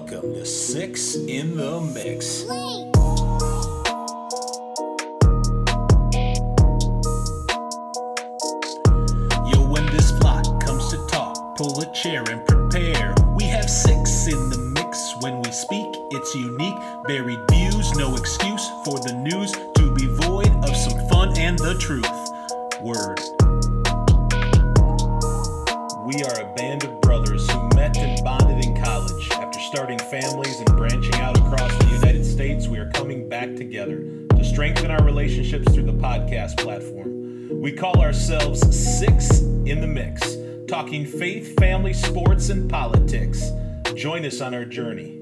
Welcome to Six in the Mix. Yo, when this flock comes to talk, pull a chair and prepare. We have six in the mix. When we speak, it's unique. Buried views, no excuse for the news on our journey.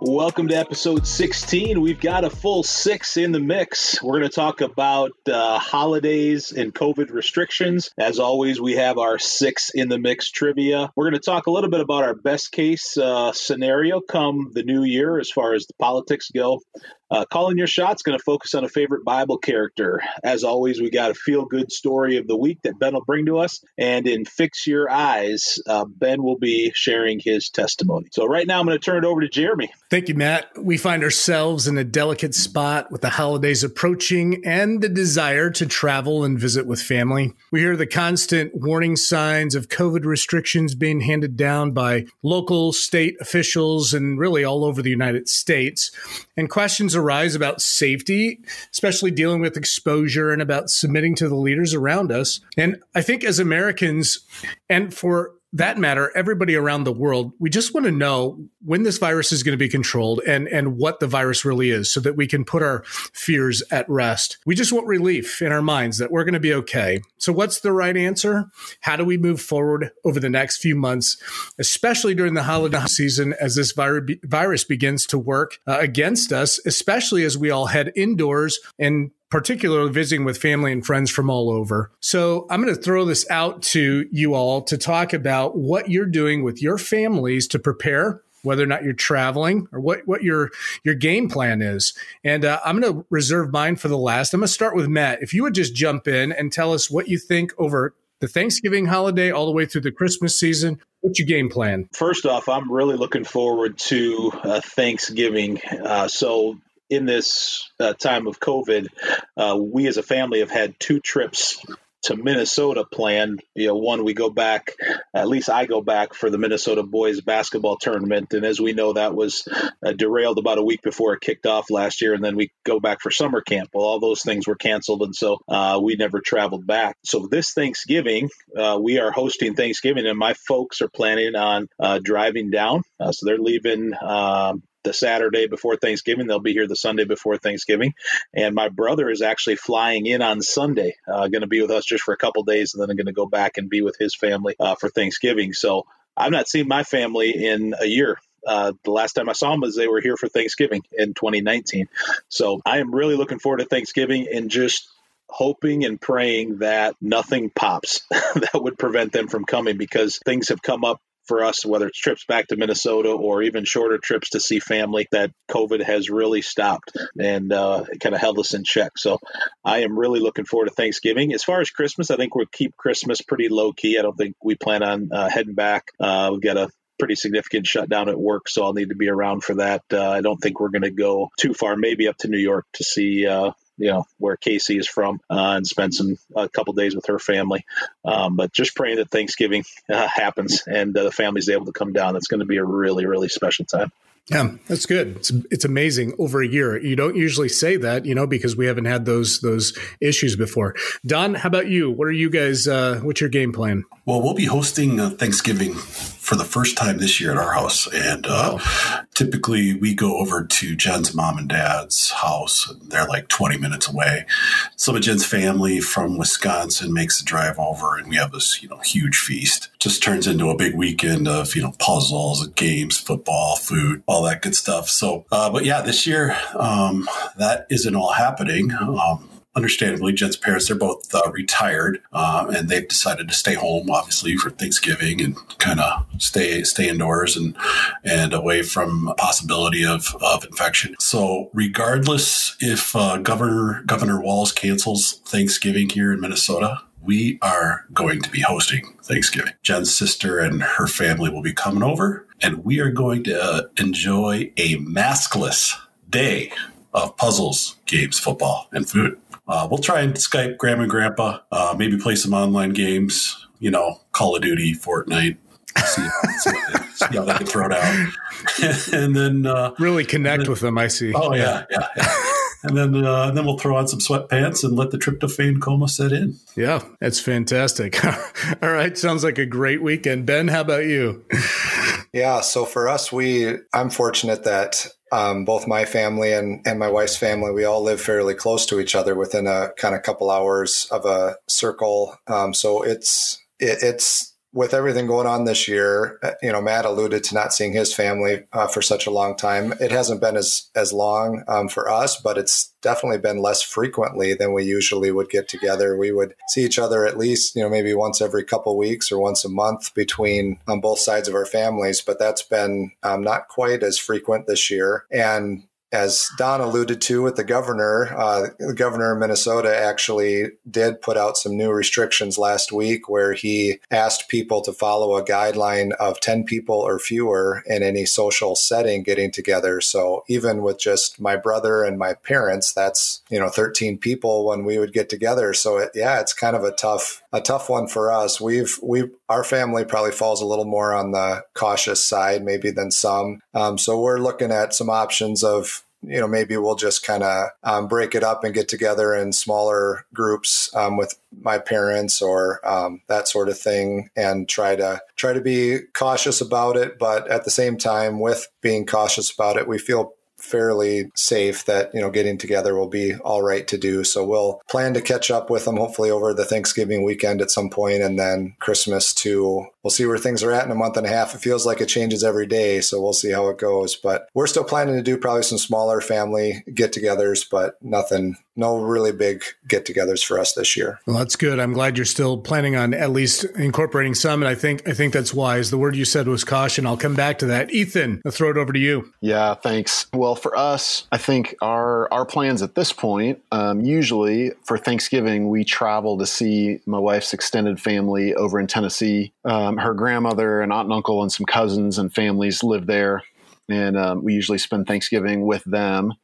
Welcome to episode 16. We've got a full six in the mix. We're going to talk about uh, holidays and COVID restrictions. As always, we have our six in the mix trivia. We're going to talk a little bit about our best case uh, scenario come the new year as far as the politics go. Uh, calling your shots going to focus on a favorite Bible character. As always, we got a feel good story of the week that Ben will bring to us. And in Fix Your Eyes, uh, Ben will be sharing his testimony. So, right now, I'm going to turn it over to Jeremy. Thank you, Matt. We find ourselves in a delicate spot with the holidays approaching and the desire to travel and visit with family. We hear the constant warning signs of COVID restrictions being handed down by local, state officials, and really all over the United States. And questions arise about safety, especially dealing with exposure and about submitting to the leaders around us. And I think as Americans, and for that matter, everybody around the world, we just want to know when this virus is going to be controlled and, and what the virus really is so that we can put our fears at rest. We just want relief in our minds that we're going to be okay. So, what's the right answer? How do we move forward over the next few months, especially during the holiday season as this virus begins to work uh, against us, especially as we all head indoors and particularly visiting with family and friends from all over. So I'm going to throw this out to you all to talk about what you're doing with your families to prepare whether or not you're traveling or what, what your your game plan is. And uh, I'm going to reserve mine for the last. I'm going to start with Matt. If you would just jump in and tell us what you think over the Thanksgiving holiday all the way through the Christmas season. What's your game plan? First off, I'm really looking forward to uh, Thanksgiving. Uh, so in this uh, time of COVID, uh, we as a family have had two trips to Minnesota planned. You know, one we go back, at least I go back for the Minnesota boys basketball tournament, and as we know, that was uh, derailed about a week before it kicked off last year, and then we go back for summer camp. Well, all those things were canceled, and so uh, we never traveled back. So this Thanksgiving, uh, we are hosting Thanksgiving, and my folks are planning on uh, driving down. Uh, so they're leaving um, the Saturday before Thanksgiving. They'll be here the Sunday before Thanksgiving. And my brother is actually flying in on Sunday, uh, going to be with us just for a couple days, and then I'm going to go back and be with his family uh, for Thanksgiving. So I've not seen my family in a year. Uh, the last time I saw them was they were here for Thanksgiving in 2019. So I am really looking forward to Thanksgiving and just hoping and praying that nothing pops that would prevent them from coming because things have come up for us, whether it's trips back to Minnesota or even shorter trips to see family, that COVID has really stopped and uh, kind of held us in check. So I am really looking forward to Thanksgiving. As far as Christmas, I think we'll keep Christmas pretty low key. I don't think we plan on uh, heading back. Uh, we've got a pretty significant shutdown at work, so I'll need to be around for that. Uh, I don't think we're going to go too far, maybe up to New York to see uh, you know where Casey is from uh, and spend some a couple days with her family. Um, but just praying that Thanksgiving uh, happens and uh, the family's able to come down. That's going to be a really really special time. Yeah, that's good. It's it's amazing over a year. You don't usually say that, you know, because we haven't had those those issues before. Don, how about you? What are you guys? Uh, what's your game plan? Well, we'll be hosting uh, Thanksgiving for the first time this year at our house, and uh, wow. typically we go over to Jen's mom and dad's house. They're like twenty minutes away. Some of Jen's family from Wisconsin makes the drive over, and we have this you know huge feast. Just turns into a big weekend of you know puzzles, games, football, food, all that good stuff. So, uh, but yeah, this year um, that isn't all happening. Um, understandably, Jen's parents, they're both uh, retired, uh, and they've decided to stay home, obviously, for Thanksgiving and kind of stay stay indoors and and away from possibility of, of infection. So, regardless if uh, Governor Governor Walz cancels Thanksgiving here in Minnesota, we are going to be hosting Thanksgiving. Jen's sister and her family will be coming over, and we are going to uh, enjoy a maskless day of puzzles, games, football, and food. Uh, we'll try and Skype Grandma and Grandpa, uh, maybe play some online games, you know, Call of Duty, Fortnite, see, see, see how they can throw down. and then uh, really connect then, with them, I see. Oh, yeah, yeah. yeah and then uh, then we'll throw on some sweatpants and let the tryptophan coma set in. Yeah, that's fantastic. All right, sounds like a great weekend. Ben, how about you? yeah, so for us, we I'm fortunate that um, both my family and, and my wife's family, we all live fairly close to each other within a kind of couple hours of a circle. Um, so it's it, it's with everything going on this year, uh, you know, Matt alluded to not seeing his family uh, for such a long time. It hasn't been as as long um, for us, but it's definitely been less frequently than we usually would get together. We would see each other at least, you know, maybe once every couple weeks or once a month between on um, both sides of our families. But that's been um, not quite as frequent this year, and as Don alluded to with the governor, uh, the governor of Minnesota actually did put out some new restrictions last week where he asked people to follow a guideline of 10 people or fewer in any social setting getting together. So even with just my brother and my parents, that's, you know, 13 people when we would get together. So it, yeah, it's kind of a tough, a tough one for us. We've, we, our family probably falls a little more on the cautious side, maybe than some. Um, so we're looking at some options of you know, maybe we'll just kind of um, break it up and get together in smaller groups um, with my parents or um, that sort of thing, and try to try to be cautious about it. But at the same time, with being cautious about it, we feel fairly safe that you know getting together will be all right to do. So we'll plan to catch up with them hopefully over the thanksgiving weekend at some point and then christmas too we'll see where things are at in a month and a half it feels like it changes every day so we'll see how it goes but we're still planning to do probably some smaller family get-togethers but nothing no really big get-togethers for us this year. Well, that's good. I'm glad you're still planning on at least incorporating some, and I think I think that's wise. The word you said was caution. I'll come back to that. Ethan, I'll throw it over to you. Yeah, thanks. Well, for us, I think our our plans at this point, um, usually for Thanksgiving, we travel to see my wife's extended family over in Tennessee. Um, her grandmother and aunt and uncle and some cousins and families live there and um, we usually spend Thanksgiving with them.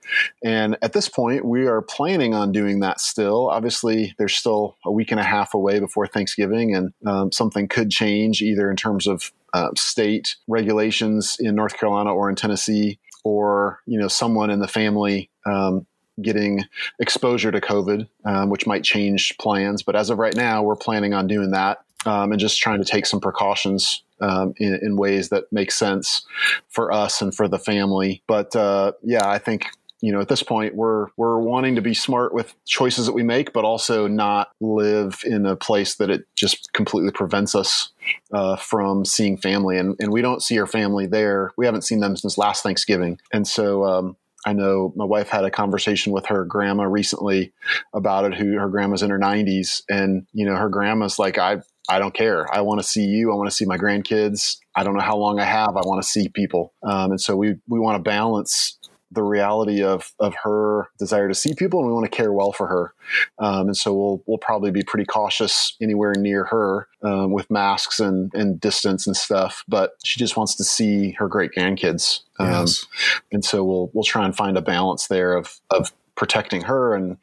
And at this point, we are planning on doing that still. Obviously, there's still a week and a half away before Thanksgiving, and um, something could change either in terms of uh, state regulations in North Carolina or in Tennessee, or you know, someone in the family. Um, getting exposure to COVID, um, which might change plans. But as of right now, we're planning on doing that um, and just trying to take some precautions um, in, in, ways that make sense for us and for the family. But uh, yeah, I think you know at this point we're we're wanting to be smart with choices that we make, but also not live in a place that it just completely prevents us uh, from seeing family. And and we don't see our family there. We haven't seen them since last Thanksgiving, and so. Um, I know my wife had a conversation with her grandma recently about it. Who her grandma's in her 90s, and you know her grandma's like, I I don't care. I want to see you. I want to see my grandkids. I don't know how long I have. I want to see people. Um, and so we, we want to balance the reality of, of her desire to see people and we want to care well for her. Um, and so we'll, we'll probably be pretty cautious anywhere near her um, with masks and, and distance and stuff, but she just wants to see her great grandkids. Um, yes. And so we'll, we'll try and find a balance there of, of protecting her and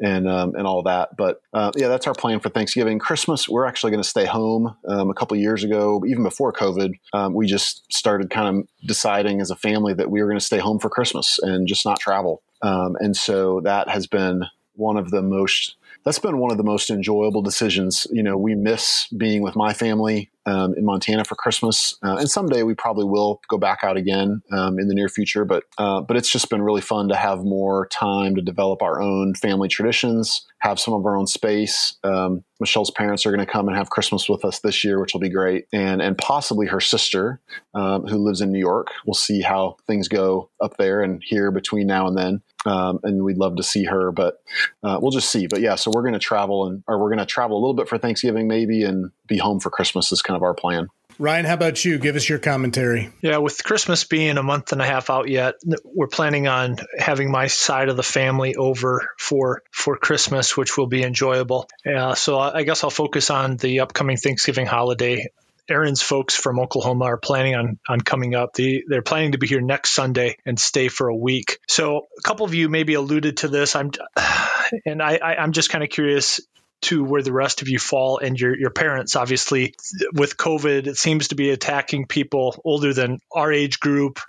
and um, and all that. But uh, yeah, that's our plan for Thanksgiving. Christmas, we're actually going to stay home. Um, a couple years ago, even before COVID, um, we just started kind of deciding as a family that we were going to stay home for Christmas and just not travel. Um, and so that has been one of the most that's been one of the most enjoyable decisions. You know, we miss being with my family um, in Montana for Christmas, uh, and someday we probably will go back out again um, in the near future. But uh, but it's just been really fun to have more time to develop our own family traditions, have some of our own space. Um, Michelle's parents are going to come and have Christmas with us this year, which will be great, and and possibly her sister, um, who lives in New York. We'll see how things go up there and here between now and then. Um, and we'd love to see her, but uh, we'll just see. But yeah, so we're going to travel and or we're going to travel a little bit for Thanksgiving maybe, and be home for Christmas is kind of our plan. Ryan, how about you? Give us your commentary. Yeah, with Christmas being a month and a half out yet, we're planning on having my side of the family over for for Christmas, which will be enjoyable. Uh, so I guess I'll focus on the upcoming Thanksgiving holiday. Aaron's folks from Oklahoma are planning on on coming up. They they're planning to be here next Sunday and stay for a week. So a couple of you maybe alluded to this. I'm and I, I I'm just kind of curious to where the rest of you fall and your your parents obviously with covid it seems to be attacking people older than our age group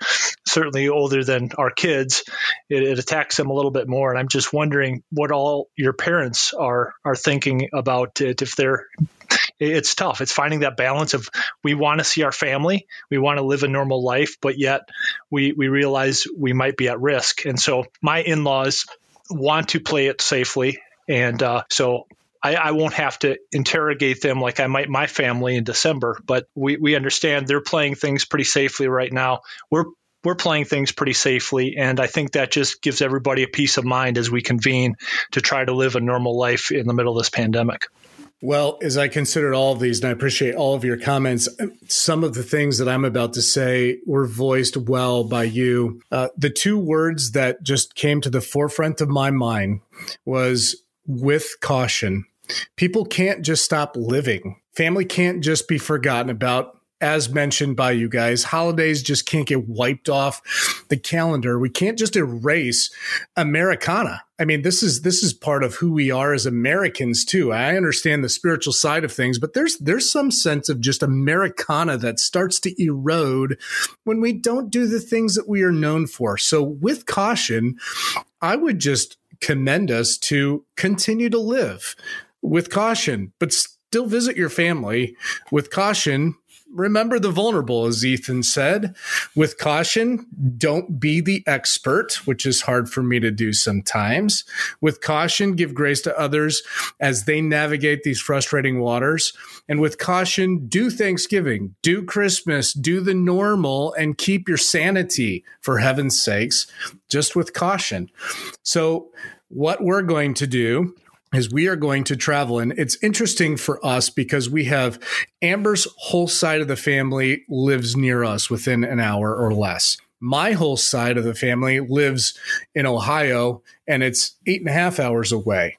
certainly older than our kids it, it, attacks them a little bit more. And i'm just wondering what all your parents are are thinking about it if they're it's tough. It's finding that balance of we want to see our family we want to live a normal life but yet we we realize we might be at risk. And so my in-laws want to play it safely. And uh, so I, I, won't have to interrogate them like I might my family in December, but we, we understand they're playing things pretty safely right now. We're we're playing things pretty safely, and I think that just gives everybody a peace of mind as we convene to try to live a normal life in the middle of this pandemic. Well, as I considered all of these, and I appreciate all of your comments, some of the things that I'm about to say were voiced well by you. Uh, the two words that just came to the forefront of my mind was with caution. People can't just stop living. Family can't just be forgotten about. As mentioned by you guys, holidays just can't get wiped off the calendar. We can't just erase Americana. I mean, this is this is part of who we are as Americans too. I understand the spiritual side of things, but there's there's some sense of just Americana that starts to erode when we don't do the things that we are known for. So with caution, I would just commend us to continue to live with caution, but still visit your family with caution. Remember the vulnerable, as Ethan said. With caution, don't be the expert, which is hard for me to do sometimes. With caution, give grace to others as they navigate these frustrating waters. And with caution, do Thanksgiving, do Christmas, do the normal, and keep your sanity for heaven's sakes, just with caution. So, what we're going to do is we are going to travel. And it's interesting for us because we have Amber's whole side of the family lives near us within an hour or less. My whole side of the family lives in Ohio and it's eight and a half hours away.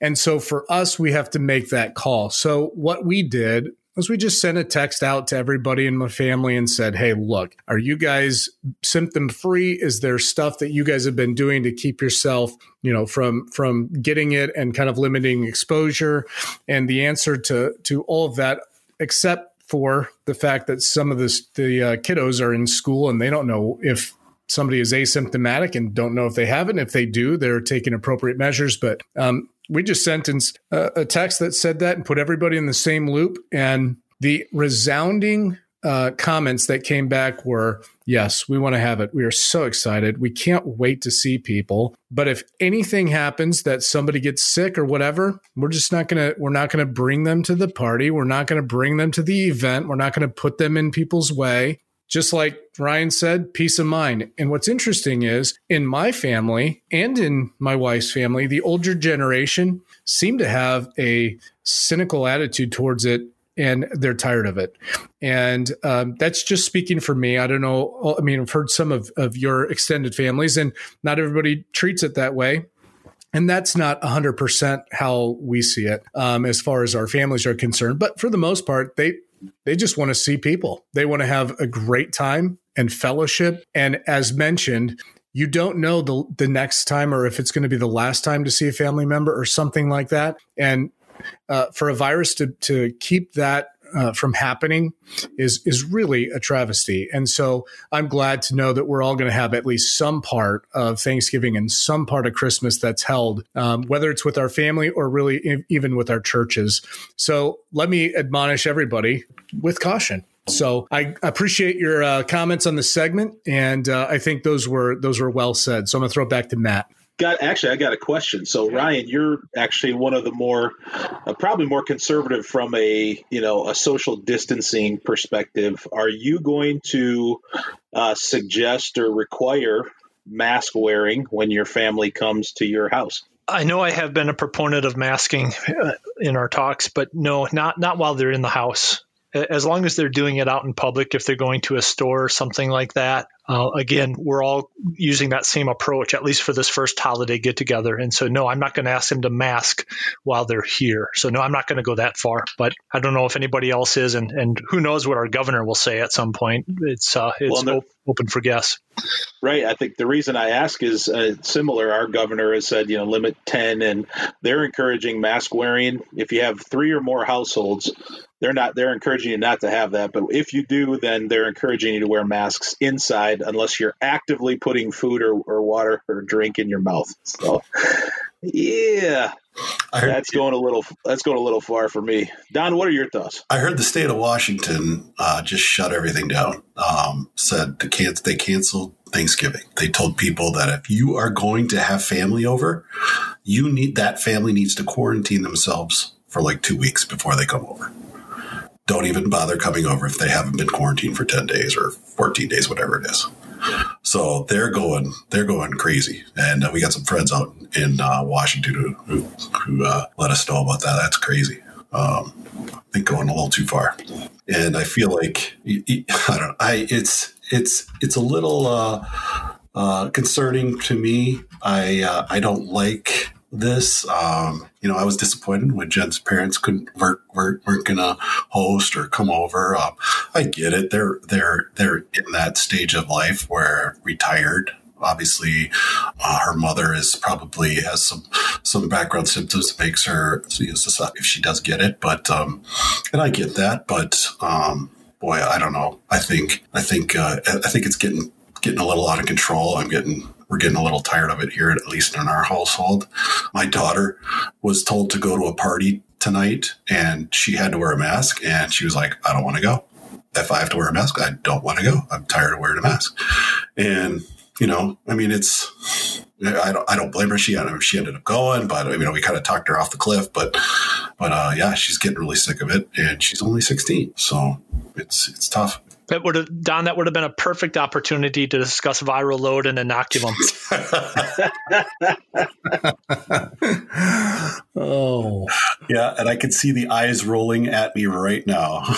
And so for us, we have to make that call. So what we did was we just sent a text out to everybody in my family and said, Hey, look, are you guys symptom free? Is there stuff that you guys have been doing to keep yourself, you know, from from getting it and kind of limiting exposure? And the answer to to all of that, except for the fact that some of this, the uh, kiddos are in school and they don't know if somebody is asymptomatic and don't know if they have it. And if they do, they're taking appropriate measures. But um, we just sent in a, a text that said that and put everybody in the same loop. And the resounding uh, comments that came back were yes, we want to have it. We are so excited. We can't wait to see people. But if anything happens that somebody gets sick or whatever, we're just not going to, we're not going to bring them to the party. We're not going to bring them to the event. We're not going to put them in people's way just like Ryan said, peace of mind. And what's interesting is in my family and in my wife's family, the older generation seem to have a cynical attitude towards it and they're tired of it. And um, that's just speaking for me. I don't know. I mean, I've heard some of, of your extended families, and not everybody treats it that way. And that's not 100% how we see it um, as far as our families are concerned. But for the most part, they they just want to see people. They want to have a great time and fellowship. And as mentioned, you don't know the the next time or if it's going to be the last time to see a family member or something like that. And uh, for a virus to to keep that uh, from happening is is really a travesty. And so I'm glad to know that we're all going to have at least some part of Thanksgiving and some part of Christmas that's held, um, whether it's with our family or really even with our churches. So let me admonish everybody with caution. So I appreciate your uh, comments on the segment, and uh, I think those were those were well said. So I'm going to throw it back to Matt got actually I got a question. So Ryan, you're actually one of the more uh, probably more conservative from a you know a social distancing perspective. Are you going to uh, suggest or require mask wearing when your family comes to your house? I know I have been a proponent of masking uh, in our talks, but no, not not while they're in the house. as long as they're doing it out in public, if they're going to a store or something like that, uh, again, we're all using that same approach, at least for this first holiday get together. And so, no, I'm not going to ask them to mask while they're here. So, no, I'm not going to go that far. But I don't know if anybody else is, and, and who knows what our governor will say at some point. It's uh, it's well, no, open for guess. Right. I think the reason I ask is uh, similar. Our governor has said, you know, limit 10, and they're encouraging mask wearing. If you have three or more households, they're not they're encouraging you not to have that but if you do then they're encouraging you to wear masks inside unless you're actively putting food or, or water or drink in your mouth. So yeah. That's going a little that's going a little far for me. Don what are your thoughts? I heard the state of washington uh, just shut everything down. Um, said to can- they canceled thanksgiving. They told people that if you are going to have family over you need that family needs to quarantine themselves for like two weeks before they come over don't even bother coming over if they haven't been quarantined for 10 days or 14 days, whatever it is. So they're going, they're going crazy. And uh, we got some friends out in uh, Washington who, who, uh, let us know about that. That's crazy. Um, I think going a little too far. And I feel like, I don't know, I, it's, it's, it's a little, uh, uh, concerning to me. I, uh, I don't like this. Um, you know, I was disappointed when Jen's parents couldn't weren't, weren't, weren't gonna host or come over. Um, I get it; they're they're they're in that stage of life where retired. Obviously, uh, her mother is probably has some some background symptoms that makes her if she does get it. But um, and I get that, but um, boy, I don't know. I think I think uh, I think it's getting getting a little out of control. I'm getting we're getting a little tired of it here, at least in our household. My daughter was told to go to a party tonight and she had to wear a mask and she was like, I don't want to go. If I have to wear a mask, I don't want to go. I'm tired of wearing a mask. And, you know, I mean, it's, I don't, I don't blame her. She, she ended up going, but you know, we kind of talked her off the cliff, but, but, uh, yeah, she's getting really sick of it and she's only 16. So it's, it's tough. That would have Don. That would have been a perfect opportunity to discuss viral load and inoculum. oh, yeah, and I can see the eyes rolling at me right now.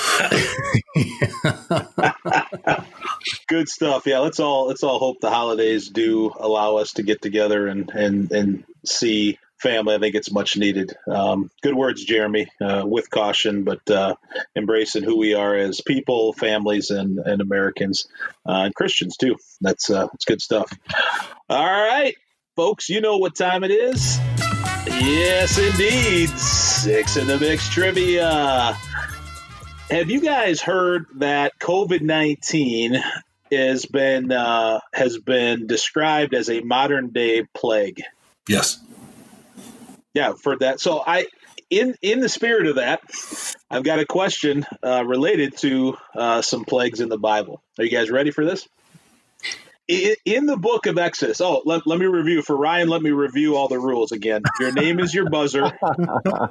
Good stuff. Yeah, let's all let's all hope the holidays do allow us to get together and and and see family. I think it's much needed. Um, good words, Jeremy, uh, with caution, but uh, embracing who we are as people, families, and, and Americans, uh, and Christians too. That's uh, that's good stuff. All right, folks, you know what time it is. Yes, indeed. Six in the mix trivia. Have you guys heard that COVID nineteen has been uh, has been described as a modern day plague? Yes yeah, for that. So I, in in the spirit of that, I've got a question uh, related to uh, some plagues in the Bible. Are you guys ready for this? In, in the book of Exodus, oh, let, let me review for Ryan. Let me review all the rules again. Your name is your buzzer.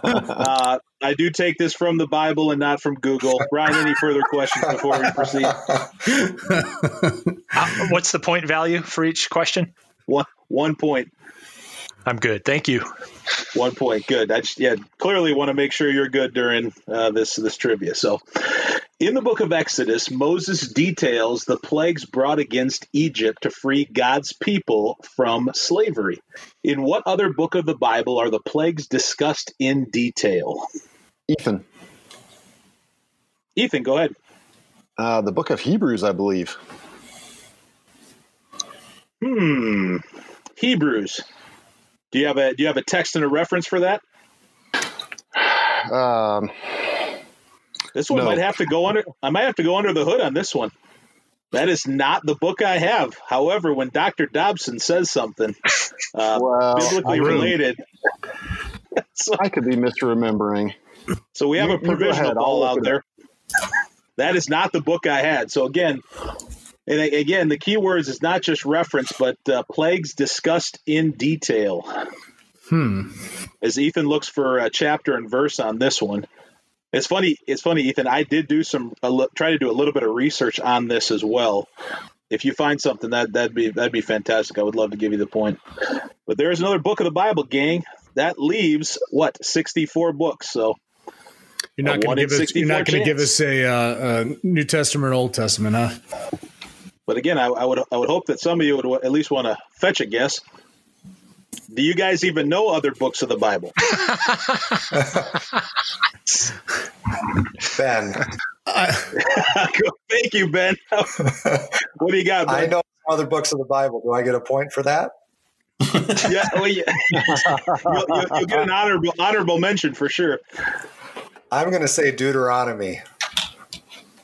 Uh, I do take this from the Bible and not from Google. Ryan, any further questions before we proceed? Uh, what's the point value for each question? One one point. I'm good. Thank you. One point. Good. I just, yeah, clearly want to make sure you're good during uh, this this trivia. So, in the book of Exodus, Moses details the plagues brought against Egypt to free God's people from slavery. In what other book of the Bible are the plagues discussed in detail? Ethan. Ethan, go ahead. Uh, the book of Hebrews, I believe. Hmm. Hebrews. Do you have a Do you have a text and a reference for that? Um, this one no. might have to go under. I might have to go under the hood on this one. That is not the book I have. However, when Doctor Dobson says something uh, well, biblically related, so, I could be misremembering. So we have you, a provisional ball out there. That is not the book I had. So again, and again, the key words is not just reference, but uh, plagues discussed in detail. Hmm. As Ethan looks for a chapter and verse on this one, it's funny. It's funny, Ethan. I did do some try to do a little bit of research on this as well. If you find something that that'd be that'd be fantastic. I would love to give you the point. But there's another book of the Bible, gang. That leaves what 64 books. So You're not going to give us. You're not going to give us a, uh, a New Testament or Old Testament, huh? But again, I, I would I would hope that some of you would at least want to fetch a guess. Do you guys even know other books of the Bible? Ben, Thank you, Ben. what do you got, I Ben? know other books of the Bible. Do I get a point for that? Yeah, well, yeah. you'll, you'll, you'll get an honorable honorable mention for sure. I'm going to say Deuteronomy.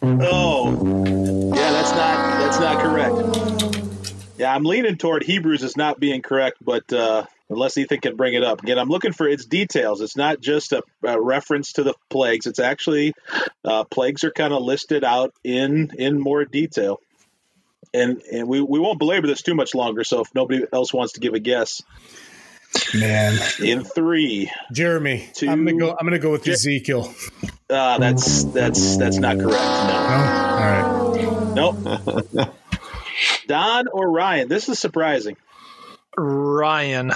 Oh, yeah, that's not that's not correct. Yeah, I'm leaning toward Hebrews as not being correct, but uh, unless Ethan can bring it up again, I'm looking for its details. It's not just a, a reference to the plagues; it's actually uh, plagues are kind of listed out in in more detail. And and we, we won't belabor this too much longer. So if nobody else wants to give a guess, Man, in three, Jeremy, Two- I'm gonna go. I'm gonna go with Je- Ezekiel. uh, that's that's that's not correct. No. No, all right. Nope. Don or Ryan? This is surprising. Ryan.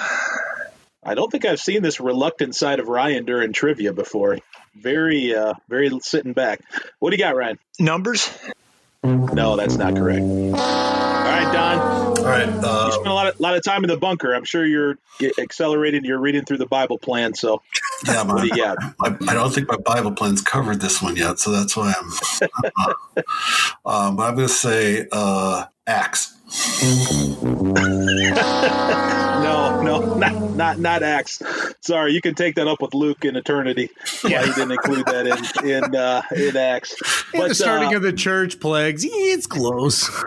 I don't think I've seen this reluctant side of Ryan during trivia before. Very, uh, very sitting back. What do you got, Ryan? Numbers? No, that's not correct. All right, Don. All right. You Uh, spent a lot of lot of time in the bunker. I'm sure you're accelerating. You're reading through the Bible plan. So, yeah, what do you got? I, I don't think my Bible plan's covered this one yet, so that's why I'm. um, but I'm going to say uh, Acts. No, no, not not not Acts. Sorry, you can take that up with Luke in eternity. Why he didn't include that in in uh, in Acts? And the starting uh, of the church plagues. It's close.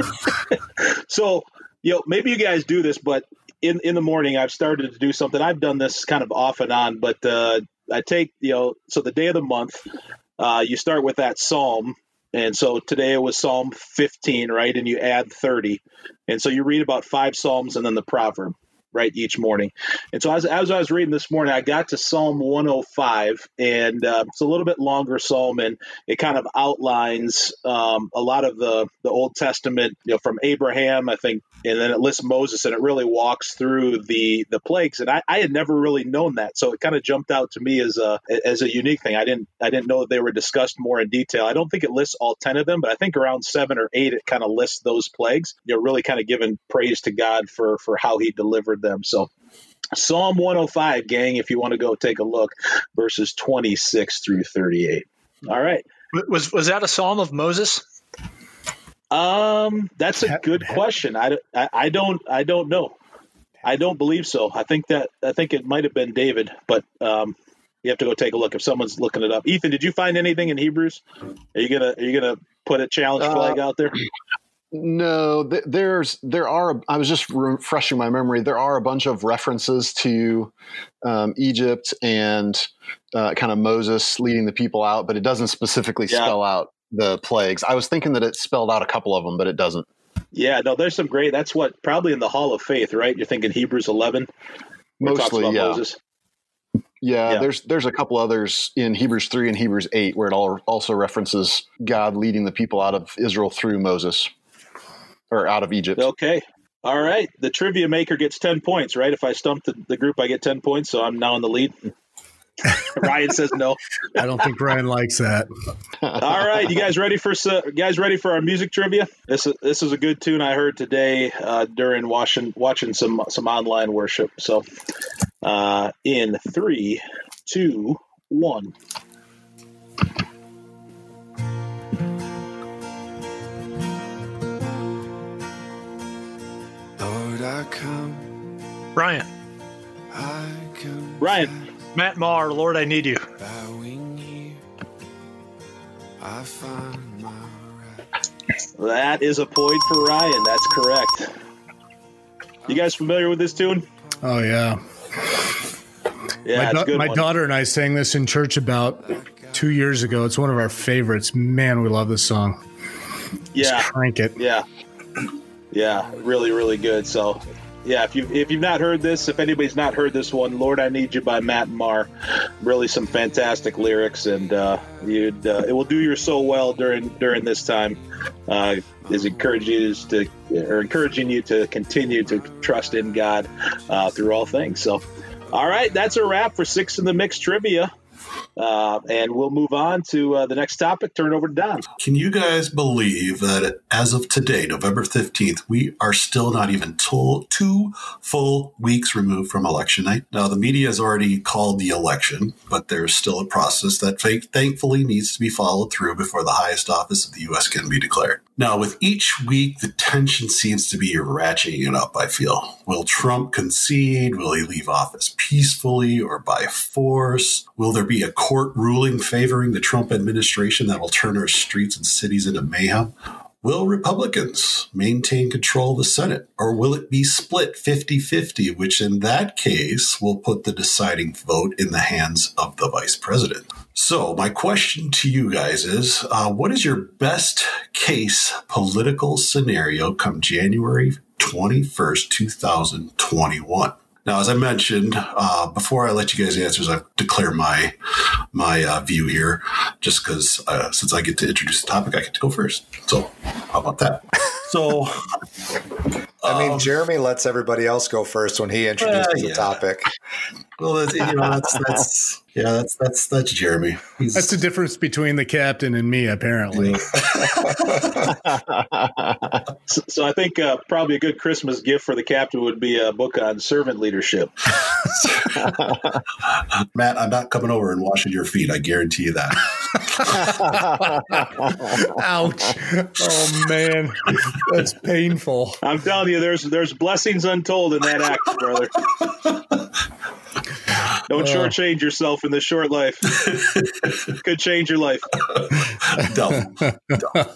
So, you know, maybe you guys do this, but in in the morning, I've started to do something. I've done this kind of off and on, but uh, I take you know, so the day of the month, uh, you start with that psalm, and so today it was Psalm 15, right? And you add 30, and so you read about five psalms and then the proverb. Right each morning, and so as, as I was reading this morning, I got to Psalm 105, and uh, it's a little bit longer psalm, and it kind of outlines um, a lot of the the Old Testament, you know, from Abraham, I think, and then it lists Moses, and it really walks through the the plagues. And I, I had never really known that, so it kind of jumped out to me as a as a unique thing. I didn't I didn't know that they were discussed more in detail. I don't think it lists all ten of them, but I think around seven or eight it kind of lists those plagues. You know, really kind of giving praise to God for for how He delivered them. So. Psalm 105, gang, if you want to go take a look, verses 26 through 38. All right. Was was that a psalm of Moses? Um, that's a good question. I, don't- I, I don't I don't know. I don't believe so. I think that I think it might have been David, but um, you have to go take a look if someone's looking it up. Ethan, did you find anything in Hebrews? Are you gonna Are you gonna put a challenge Uh, flag out there? No, th- there's there are. I was just refreshing my memory. There are a bunch of references to um, Egypt and uh, kind of Moses leading the people out, but it doesn't specifically Yeah. spell out the plagues. I was thinking that it spelled out a couple of them, but it doesn't. Yeah, no, there's some great. That's what probably in the Hall of Faith, right? You're thinking Hebrews 11. where it talks Mostly, yeah. Moses. yeah, Yeah. There's there's a couple others in Hebrews three and Hebrews eight where it all also references God leading the people out of Israel through Moses or out of Egypt. Okay. All right. The trivia maker gets 10 points, right? If I stump the, the group, I get 10 points. So I'm now in the lead. Ryan says no. I don't think Ryan likes that. All right, you guys ready for s- uh, guys ready for our music trivia? This is this is a good tune I heard today uh, during watching watching some some online worship. So, uh, in three, two, one. I come, Ryan. I come. Ryan. Matt Maher, Lord, I need you. Bowing here, I find my right. That is a point for Ryan. That's correct. You guys familiar with this tune? Oh yeah, Yeah, my, it's a da- good my one. daughter and I sang this in church about two years ago. It's one of our favorites. Man, we love this song. yeah, Just crank it. yeah, yeah. Really, really good. So, yeah, if you if you've not heard this, if anybody's not heard this one, "Lord, I Need You" by Matt Maher, really some fantastic lyrics, and uh, you'd uh, it will do your soul well during during this time. Uh, is encouraging you to or encouraging you to continue to trust in God uh, through all things. So, all right, that's a wrap for six in the mix trivia. Uh, and we'll move on to uh, the next topic. Turn over to Don. Can you guys believe that as of today, November 15th, we are still not even two full weeks removed from election night? Now, the media has already called the election, but there's still a process that thankfully needs to be followed through before the highest office of the U.S. can be declared. Now, with each week, the tension seems to be ratcheting it up, I feel. Will Trump concede? Will he leave office peacefully or by force? Will there be a court ruling favoring the Trump administration that will turn our streets and cities into mayhem? Will Republicans maintain control of the Senate or will it be split 50 50, which in that case will put the deciding vote in the hands of the vice president? So, my question to you guys is uh, what is your best case political scenario come January 21st, 2021? Now, as I mentioned, uh, before I let you guys answer, I declare my my uh, view here, just because uh, since I get to introduce the topic, I get to go first. So, how about that? So, I mean, um, Jeremy lets everybody else go first when he introduces yeah. the topic. well, that's, you know, that's that's yeah, that's that's that's Jeremy. He's, That's the difference between the captain and me, apparently. So, so I think uh, probably a good Christmas gift for the captain would be a book on servant leadership. Matt, I'm not coming over and washing your feet. I guarantee you that. Ouch. Oh, man. That's painful. I'm telling you, there's there's blessings untold in that act, brother. Don't shortchange yourself in this short life. Could change your life. Dumb. Dumb.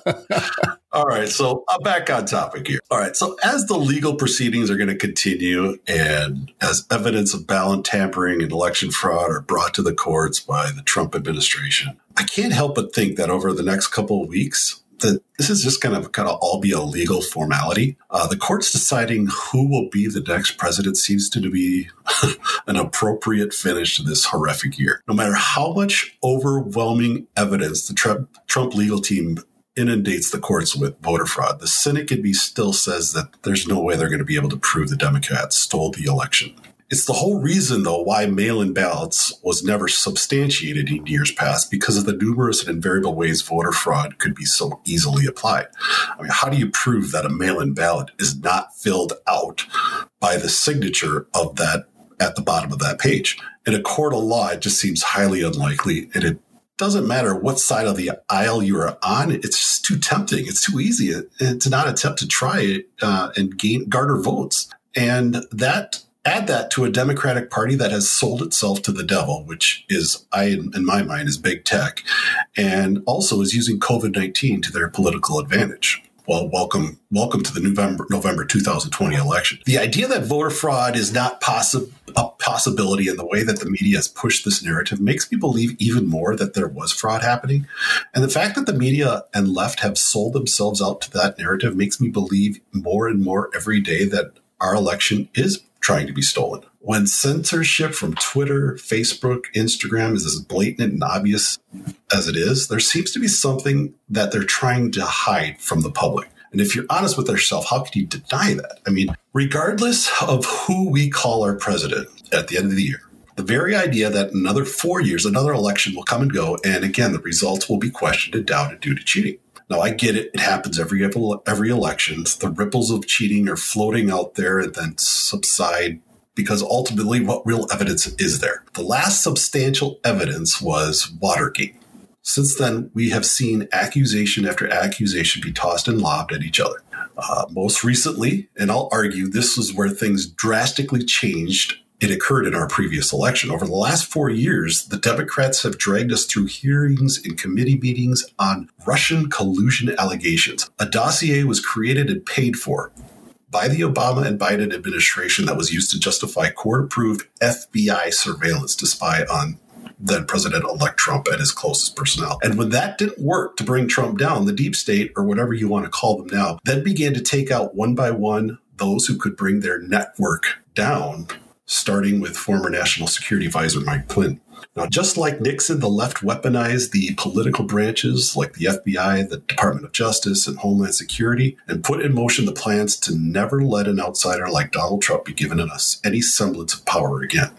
All right, so I'm back on topic here. All right, so as the legal proceedings are going to continue and as evidence of ballot tampering and election fraud are brought to the courts by the Trump administration, I can't help but think that over the next couple of weeks, this is just going to kind of all be a legal formality. Uh, the courts deciding who will be the next president seems to be an appropriate finish to this horrific year. No matter how much overwhelming evidence the Trump, Trump legal team inundates the courts with voter fraud, the Senate could be still says that there's no way they're going to be able to prove the Democrats stole the election. It's the whole reason, though, why mail in ballots was never substantiated in years past because of the numerous and invariable ways voter fraud could be so easily applied. I mean, how do you prove that a mail in ballot is not filled out by the signature of that at the bottom of that page? In a court of law, it just seems highly unlikely, and it doesn't matter what side of the aisle you are on. It's just too tempting. It's too easy to not attempt to try it uh, and gain garner votes. And that add that to a Democratic Party that has sold itself to the devil, which is, I in my mind, is big tech, and also is using COVID nineteen to their political advantage. Well, welcome, welcome to the November November 2020 election. The idea that voter fraud is not possible a possibility in the way that the media has pushed this narrative makes me believe even more that there was fraud happening. And the fact that the media and left have sold themselves out to that narrative makes me believe more and more every day that our election is trying to be stolen. When censorship from Twitter, Facebook, Instagram is as blatant and obvious as it is, there seems to be something that they're trying to hide from the public. And if you're honest with yourself, how can you deny that? I mean, regardless of who we call our president at the end of the year, the very idea that another four years, another election will come and go, and again, the results will be questioned and doubted due to cheating. Now, I get it. It happens every every election. The ripples of cheating are floating out there and then subside because ultimately, what real evidence is there? The last substantial evidence was Watergate. Since then, we have seen accusation after accusation be tossed and lobbed at each other. Uh, most recently, and I'll argue this is where things drastically changed it occurred in our previous election. Over the last four years, the Democrats have dragged us through hearings and committee meetings on Russian collusion allegations. A dossier was created and paid for by the Obama and Biden administration that was used to justify court approved FBI surveillance to spy on then President elect Trump and his closest personnel. And when that didn't work to bring Trump down, the deep state, or whatever you want to call them now, then began to take out one by one those who could bring their network down starting with former National Security Advisor Mike Flynn. Now, just like Nixon, the left weaponized the political branches like the FBI, the Department of Justice, and Homeland Security, and put in motion the plans to never let an outsider like Donald Trump be given us any semblance of power again.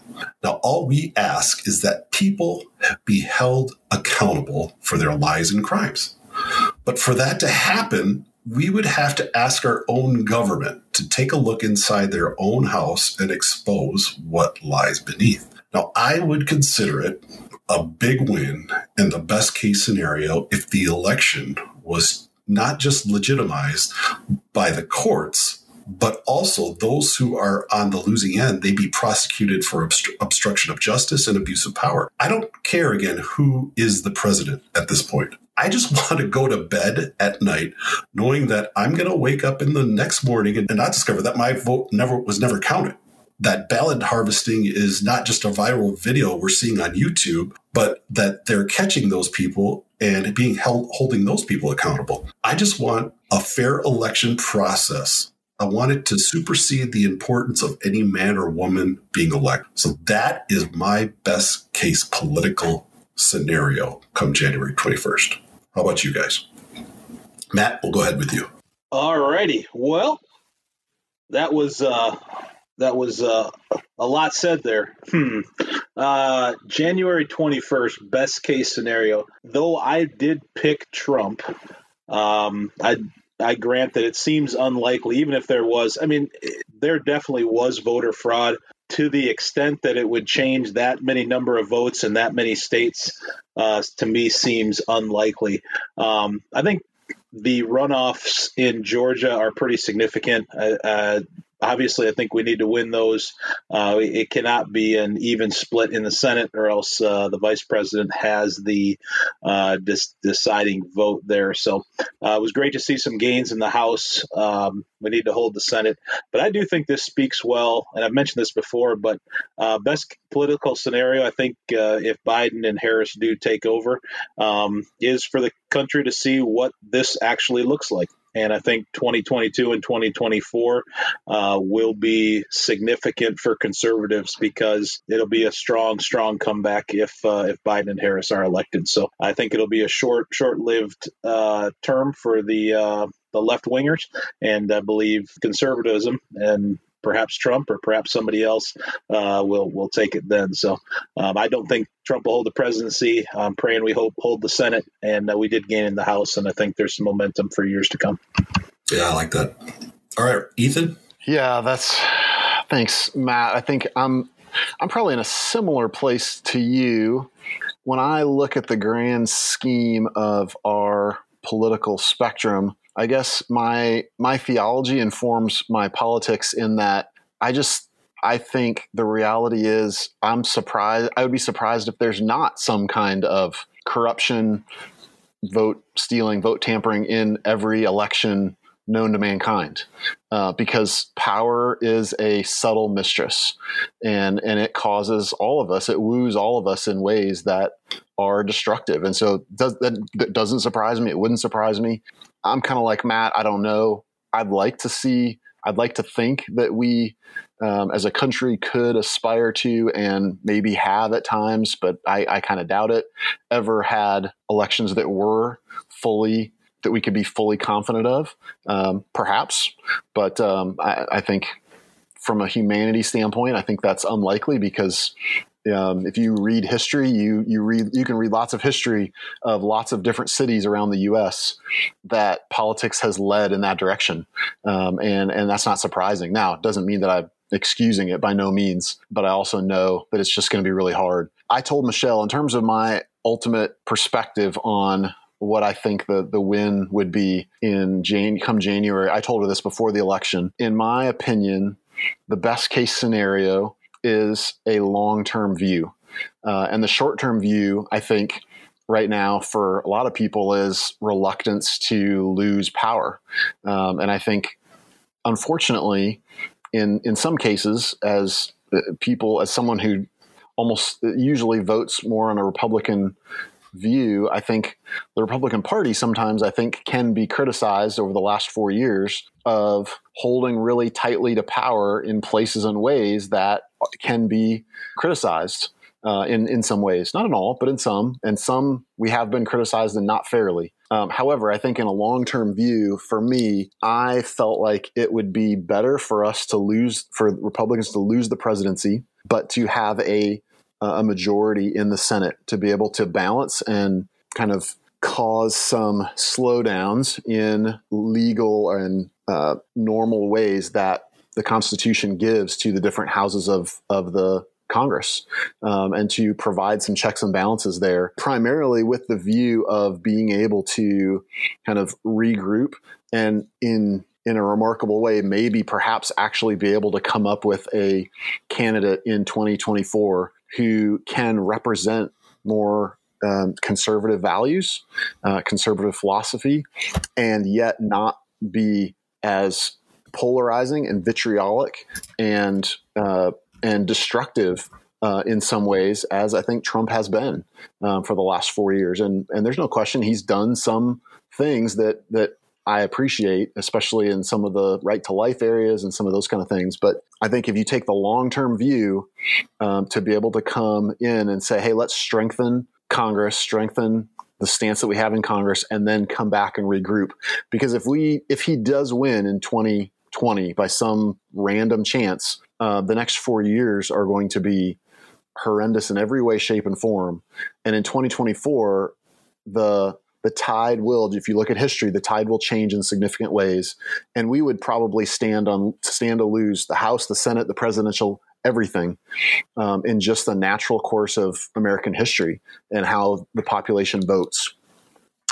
Now, all we ask is that people be held accountable for their lies and crimes. But for that to happen, we would have to ask our own government to take a look inside their own house and expose what lies beneath. Now, I would consider it a big win in the best case scenario if the election was not just legitimized by the courts, but also those who are on the losing end, they be prosecuted for obstru- obstruction of justice and abuse of power. I don't care again who is the president at this point. I just want to go to bed at night knowing that I'm going to wake up in the next morning and, not discover that my vote never was never counted. That ballot harvesting is not just a viral video we're seeing on YouTube, but that they're catching those people and being held holding those people accountable. I just want a fair election process. I want it to supersede the importance of any man or woman being elected. So that is my best case political scenario come January 21st. How about you guys? Matt, we'll go ahead with you. All righty. Well, that was uh, that was uh, a lot said there. Hmm. Uh, January twenty first, best case scenario. Though I did pick Trump, um, I I grant that it seems unlikely. Even if there was, I mean, there definitely was voter fraud to the extent that it would change that many number of votes in that many states. Uh, to me, seems unlikely. Um, I think the runoffs in Georgia are pretty significant. Uh, uh, obviously, I think we need to win those. Uh, it cannot be an even split in the Senate, or else uh, the vice president has the uh, dis- deciding vote there. So uh, it was great to see some gains in the House. Um, we need to hold the Senate, but I do think this speaks well, and I've mentioned this before. But uh, best political scenario, I think, uh, if Biden and Harris do take over, um, is for the country to see what this actually looks like. And I think 2022 and 2024 uh, will be significant for conservatives because it'll be a strong, strong comeback if uh, if Biden and Harris are elected. So I think it'll be a short, short-lived uh, term for the uh, the left wingers, and I believe conservatism and perhaps Trump or perhaps somebody else uh, will will take it then. So um, I don't think Trump will hold the presidency. I'm praying we hope hold the Senate, and uh, we did gain in the House, and I think there's some momentum for years to come. Yeah, I like that. All right, Ethan. Yeah, that's thanks, Matt. I think I'm I'm probably in a similar place to you when I look at the grand scheme of our political spectrum. I guess my my theology informs my politics in that I just I think the reality is I'm surprised I would be surprised if there's not some kind of corruption, vote stealing, vote tampering in every election known to mankind. Uh, because power is a subtle mistress and and it causes all of us it woos all of us in ways that are destructive and so does, that, that doesn't surprise me it wouldn't surprise me I'm kind of like Matt. I don't know. I'd like to see. I'd like to think that we, um, as a country, could aspire to and maybe have at times, but I, I kind of doubt it. Ever had elections that were fully that we could be fully confident of, um, perhaps. But um, I, I think from a humanity standpoint, I think that's unlikely because um, if you read history, you you read you can read lots of history of lots of different cities around the U.S. that politics has led in that direction, um, and and that's not surprising. Now, it doesn't mean that I'm excusing it by no means, but I also know that it's just going to be really hard. I told Michelle in terms of my ultimate perspective on what I think the the win would be in Jan- come January. I told her this before the election. In my opinion, the best case scenario is a long term view. Uh, and the short term view, I think, right now for a lot of people is reluctance to lose power. Um, and I think, unfortunately, in, in some cases, as uh, people, as someone who almost usually votes more on a Republican view, I think the Republican Party sometimes I think can be criticized over the last four years of holding really tightly to power in places and ways that can be criticized. uh, in in some ways, not in all, but in some, and some we have been criticized and not fairly. Um, however, I think in a long term view, for me, I felt like it would be better for us to lose, for Republicans to lose the presidency, but to have a a majority in the Senate to be able to balance and kind of cause some slowdowns in legal and uh, normal ways that the Constitution gives to the different houses of of the Congress um, and to provide some checks and balances there, primarily with the view of being able to kind of regroup and in in a remarkable way, maybe perhaps actually be able to come up with a candidate in 2024 who can represent more um, conservative values, uh, conservative philosophy, and yet not be as polarizing and vitriolic and uh, and destructive uh, in some ways as I think Trump has been um, for the last four years. And and there's no question he's done some things that that I appreciate, especially in some of the right to life areas and some of those kind of things. But I think if you take the long term view um, to be able to come in and say, hey, let's strengthen Congress, strengthen the stance that we have in Congress, and then come back and regroup. Because if we if he does win in 2020 by some random chance, uh, the next four years are going to be horrendous in every way, shape, and form. And in 2024, the the tide will, if you look at history, the tide will change in significant ways, and we would probably stand on stand to lose the House, the Senate, the presidential, everything, um, in just the natural course of American history and how the population votes.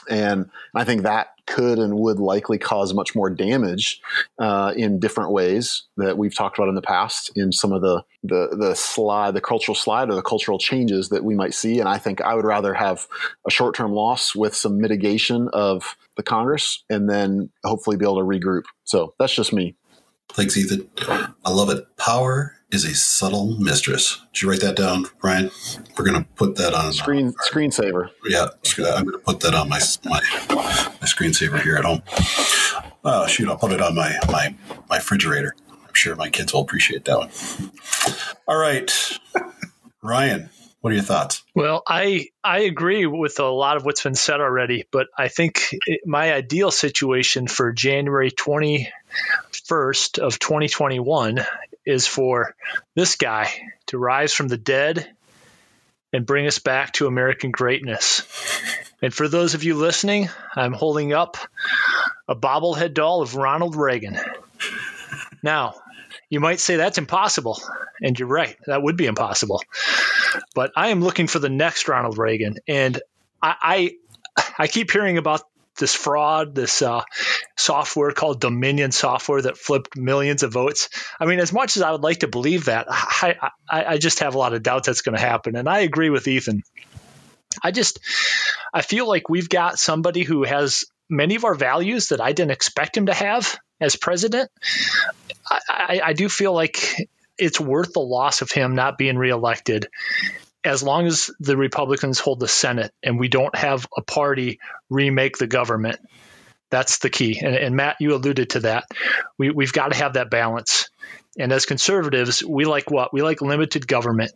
And I think that could and would likely cause much more damage uh, in different ways that we've talked about in the past in some of the, the the slide, the cultural slide or the cultural changes that we might see. And I think I would rather have a short term loss with some mitigation of the Congress and then hopefully be able to regroup. So that's just me. Thanks, Ethan. I love it. Power is a subtle mistress. Did you write that down, Brian? We're going to put that on uh, screen our, screensaver. Yeah, I'm going to put that on my my, my screensaver here at home. Oh shoot, I'll put it on my my my refrigerator. I'm sure my kids will appreciate that one. All right, Ryan. What are your thoughts? Well, I I agree with a lot of what's been said already, but I think my ideal situation for January 21st of 2021 is for this guy to rise from the dead and bring us back to American greatness. And for those of you listening, I'm holding up a bobblehead doll of Ronald Reagan. Now, you might say that's impossible, and you're right, that would be impossible. But I am looking for the next Ronald Reagan, and I I, I keep hearing about this fraud, this uh, software called Dominion software that flipped millions of votes. I mean, as much as I would like to believe that, I, I, I just have a lot of doubts that's going to happen. And I agree with Ethan. I just, I feel like we've got somebody who has many of our values that I didn't expect him to have as president. I, I, I do feel like it's worth the loss of him not being reelected as long as the Republicans hold the Senate and we don't have a party remake the government. That's the key. And, and Matt, you alluded to that. We, we've got to have that balance. And as conservatives, we like what? We like limited government.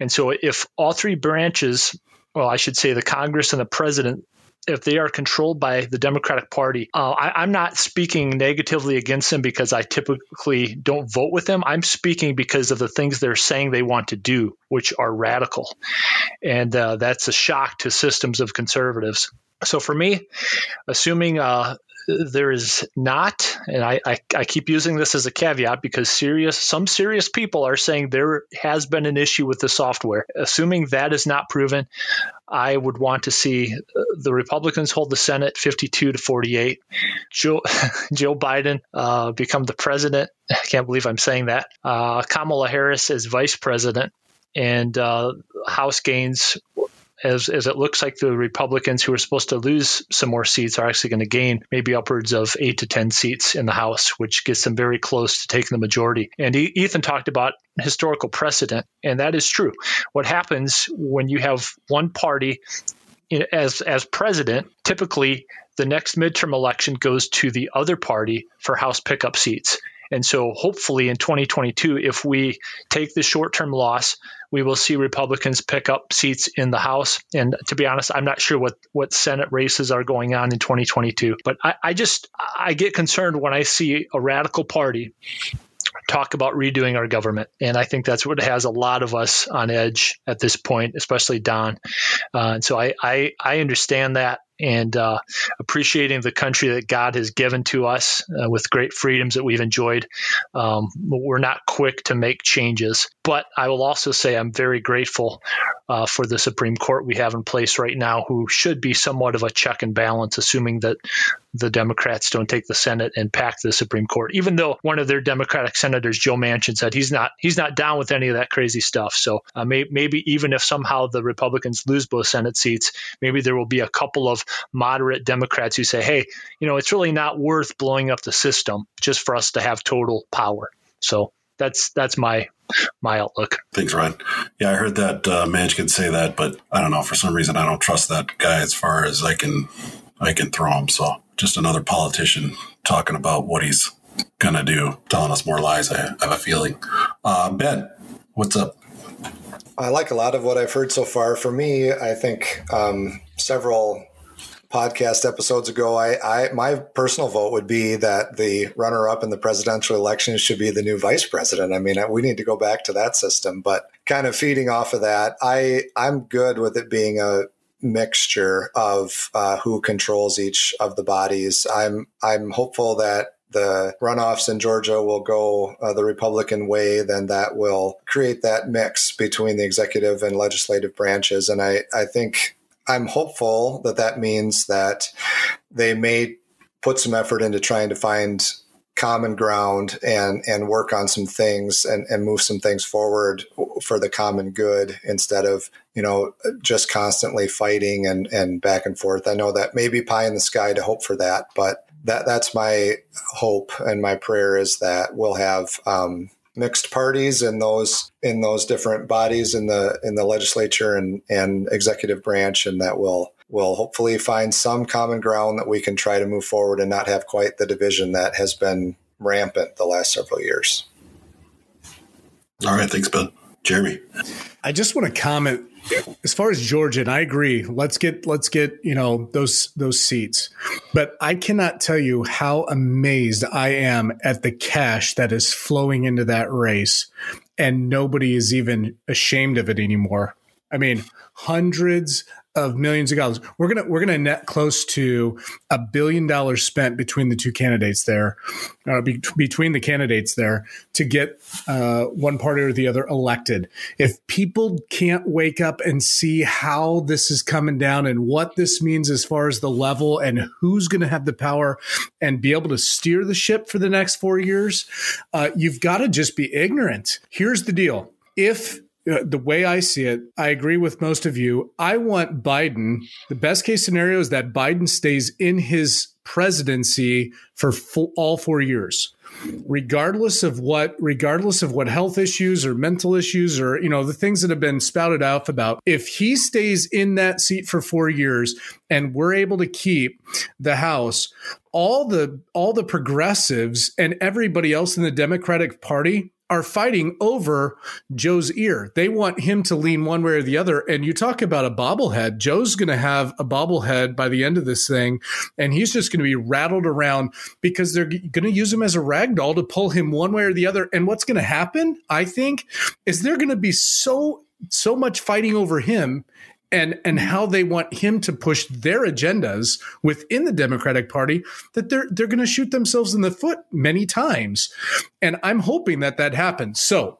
And so if all three branches, well, I should say the Congress and the president if they are controlled by the Democratic Party, uh, I, am not speaking negatively against them because I typically don't vote with them. I'm speaking because of the things they're saying they want to do, which are radical. And uh, that's a shock to systems of conservatives. So for me, assuming uh, there is not, and I, I, I, keep using this as a caveat because serious some serious people are saying there has been an issue with the software. Assuming that is not proven, I would want to see uh, the Republicans hold the Senate 52 to 48. Joe, Joe Biden uh, become the president. I can't believe I'm saying that. Uh, Kamala Harris as vice president, and uh, House gains as, as it looks like the Republicans who are supposed to lose some more seats are actually going to gain maybe upwards of eight to 10 seats in the House, which gets them very close to taking the majority. And Ethan talked about historical precedent, and that is true. What happens when you have one party as as president, typically the next midterm election goes to the other party for House pickup seats. And so hopefully in 2022, if we take the short term loss, we will see Republicans pick up seats in the House. And to be honest, I'm not sure what, what Senate races are going on in 2022. But I, I just I get concerned when I see a radical party talk about redoing our government. And I think that's what has a lot of us on edge at this point, especially Don. Uh, and so I, I, I understand that and uh, appreciating the country that God has given to us uh, with great freedoms that we've enjoyed. Um, we're not quick to make changes, but I will also say I'm very grateful uh, for the Supreme Court we have in place right now, who should be somewhat of a check and balance, assuming that the Democrats don't take the Senate and pack the Supreme Court. Even though one of their Democratic senators, Joe Manchin, said he's not he's not down with any of that crazy stuff. So uh, may, maybe even if somehow the Republicans lose both Senate seats, maybe there will be a couple of moderate Democrats who say, hey, you know, it's really not worth blowing up the system just for us to have total power. So that's that's my my outlook. Thanks, Ryan. Yeah, I heard that uh, Manchin say that, but I don't know. For some reason, I don't trust that guy as far as I can I can throw him. So just another politician talking about what he's gonna do, telling us more lies. I, have a feeling. Uh, ben, what's up? I like a lot of what I've heard so far. For me, I think um, several podcast episodes ago, I, I my personal vote would be that the runner up in the presidential election should be the new vice president. I mean, we need to go back to that system. But kind of feeding off of that, I I'm good with it being a mixture of uh, who controls each of the bodies. I'm I'm hopeful that the runoffs in Georgia will go uh, the Republican way, then that will create that mix between the executive and legislative branches. And I, I think I'm hopeful that that means that they may put some effort into trying to find common ground and and work on some things and, and move some things forward for the common good instead of you know just constantly fighting and and back and forth. I know that may be pie in the sky to hope for that, but that that's my hope and my prayer is that we'll have um, mixed parties in those in those different bodies in the in the legislature and and executive branch, and that will will hopefully find some common ground that we can try to move forward and not have quite the division that has been rampant the last several years. All right, thanks, Ben. Jeremy. I just want to comment as far as Georgia, and I agree. Let's get let's get you know those those seats, but I cannot tell you how amazed I am at the cash that is flowing into that race, and nobody is even ashamed of it anymore. I mean, hundreds of millions of dollars. We're gonna we're gonna net close to a billion dollars spent between the two candidates there, uh, be, between the candidates there to get uh, one party or the other elected. If people can't wake up and see how this is coming down and what this means as far as the level and who's going to have the power and be able to steer the ship for the next four years, uh, you've got to just be ignorant. Here's the deal: if Uh, the way I see it, I agree with most of you. I want Biden. The best case scenario is that Biden stays in his presidency for full, all four years, regardless of what, regardless of what health issues or mental issues or you know the things that have been spouted out about. If he stays in that seat for four years and we're able to keep the House, all the all the progressives and everybody else in the Democratic Party are fighting over Joe's ear. They want him to lean one way or the other. And you talk about a bobblehead. Joe's going to have a bobblehead by the end of this thing, and he's just going to be rattled around because they're going to use him as a rag doll to pull him one way or the other. And what's going to happen, I think, is they're going to be so so much fighting over him and and mm-hmm. how they want him to push their agendas within the Democratic Party that they're they're going to shoot themselves in the foot many times. And I'm hoping that that happens. So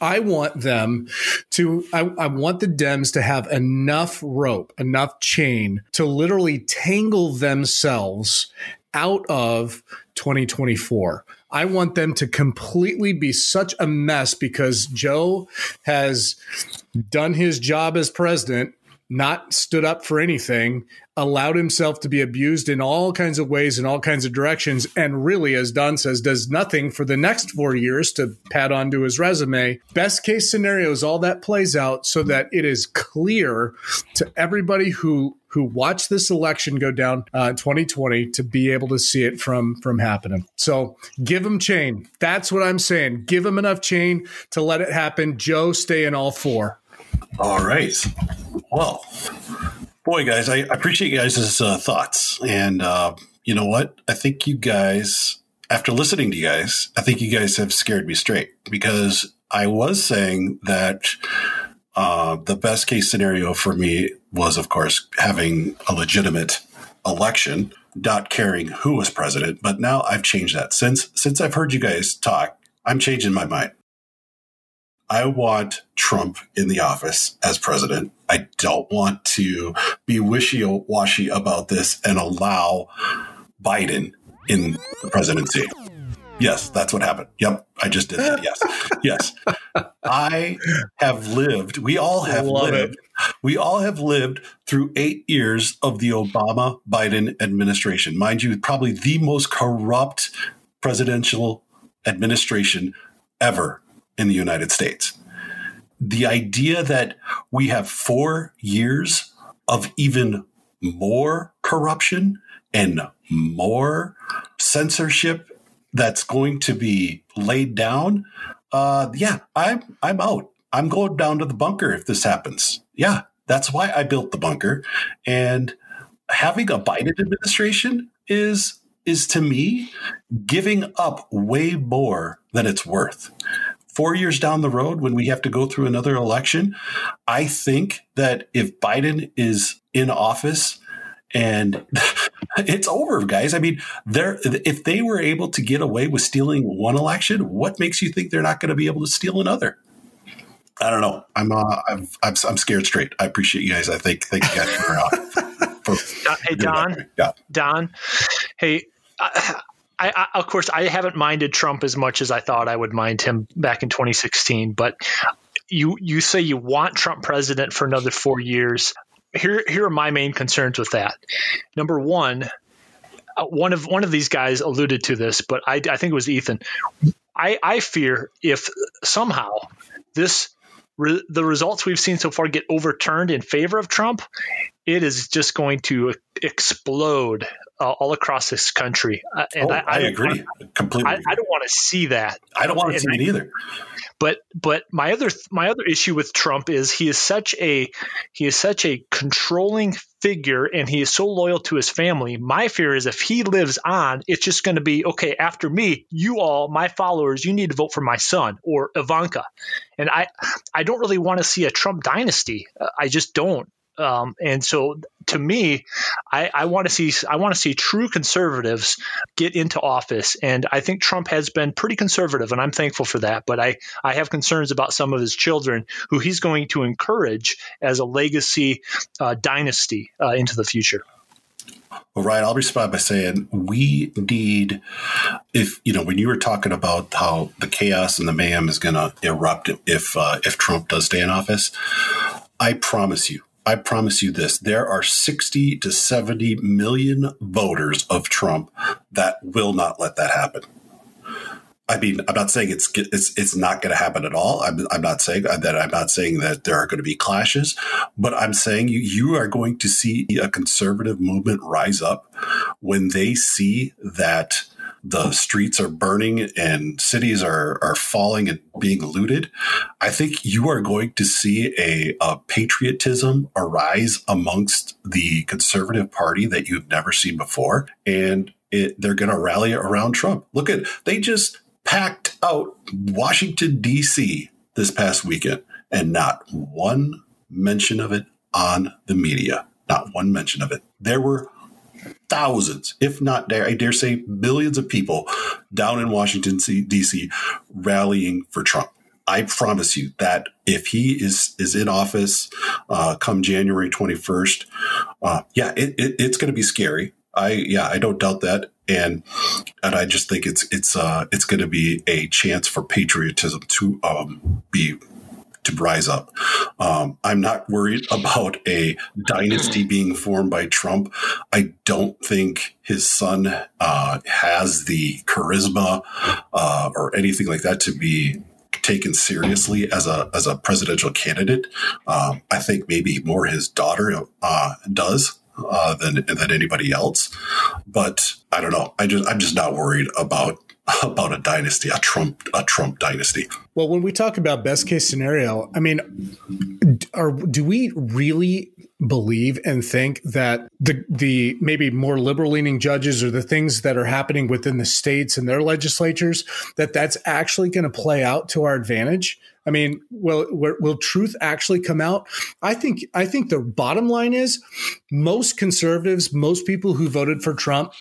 I want them to, I, I, want the Dems to have enough rope, enough chain to literally tangle themselves out of 2024. I want them to completely be such a mess because Joe has done his job as president not stood up for anything, allowed himself to be abused in all kinds of ways, in all kinds of directions, and really, as Don says, does nothing for the next four years to pad onto his resume. Best case scenario is all that plays out so that it is clear to everybody who who watched this election go down uh, 2020 to be able to see it from from happening. So give him chain. That's what I'm saying. Give him enough chain to let it happen. Joe, stay in all four. All right. Well, boy, guys, I appreciate you guys' uh, thoughts. And uh, you know what? I think you guys, after listening to you guys, I think you guys have scared me straight because I was saying that uh, the best case scenario for me was, of course, having a legitimate election, not caring who was president. But now I've changed that since since I've heard you guys talk. I'm changing my mind. I want Trump in the office as president. I don't want to be wishy washy about this and allow Biden in the presidency. Yes, that's what happened. Yep, I just did that. Yes, yes. I have lived. We all have lived. it. We all have lived through eight years of the Obama Biden administration. Mind you, probably the most corrupt presidential administration ever in the United States. The idea that we have four years of even more corruption and more censorship that's going to be laid down, uh, yeah, I'm I'm out. I'm going down to the bunker if this happens. Yeah, that's why I built the bunker. And having a Biden administration is is to me giving up way more than it's worth. Four years down the road, when we have to go through another election, I think that if Biden is in office and it's over, guys. I mean, they're if they were able to get away with stealing one election, what makes you think they're not going to be able to steal another? I don't know. I'm uh, I'm, I'm I'm scared straight. I appreciate you guys. I think thank you guys for. Uh, for Hey, Don. Yeah. Don, hey, I, I, I, of course, I haven't minded Trump as much as I thought I would mind him back in 2016. But you you say you want Trump president for another four years. Here here are my main concerns with that. Number one, uh, one of one of these guys alluded to this, but I, I think it was Ethan. I, I fear if somehow this re, the results we've seen so far get overturned in favor of Trump, it is just going to explode uh, all across this country. Uh, and oh, I, I, agree completely. I, agree. I don't want to see that. I don't want to see it either. But but my other my other issue with Trump is he is such a he is such a controlling figure and he is so loyal to his family. My fear is if he lives on, it's just going to be okay. After me, you all my followers, you need to vote for my son or Ivanka, and I I don't really want to see a Trump dynasty. Uh, I just don't. Um, and so, to me, I, I want to see I want to see true conservatives get into office, and I think Trump has been pretty conservative, and I'm thankful for that. But I I have concerns about some of his children who he's going to encourage as a legacy uh, dynasty uh, into the future. Well, Ryan, I'll respond by saying we need, if you know, when you were talking about how the chaos and the mayhem is going to erupt if uh, if Trump does stay in office, I promise you, I promise you this: there are sixty to seventy million voters of Trump that will not let that happen. I mean, I'm not saying it's it's it's not going to happen at all. I'm, I'm not saying that. I'm not saying that there are going to be clashes, but I'm saying you you are going to see a conservative movement rise up when they see that the streets are burning and cities are are falling and being looted. I think you are going to see a, a patriotism arise amongst the conservative party that you've never seen before, and it, they're going to rally around Trump. Look at they just packed out Washington, D.C. this past weekend, and not one mention of it on the media. Not one mention of it. There were thousands, if not, I dare say, billions of people down in Washington, D.C. rallying for Trump. I promise you that if he is is in office uh, come January 21st, uh, yeah, it, it, it's going to be scary. I yeah, I don't doubt that, and and I just think it's it's uh it's going to be a chance for patriotism to um be to rise up. Um, I'm not worried about a dynasty being formed by Trump. I don't think his son uh, has the charisma uh, or anything like that to be taken seriously as a as a presidential candidate. Um, I think maybe more his daughter uh, does uh, than than anybody else. But I don't know. I just I'm just not worried about about a dynasty, a Trump a Trump dynasty. Well, when we talk about best case scenario, I mean, are do we really believe and think that the the maybe more liberal leaning judges or the things that are happening within the states and their legislatures that that's actually going to play out to our advantage? I mean, will, will truth actually come out? I think I think the bottom line is most conservatives, most people who voted for Trump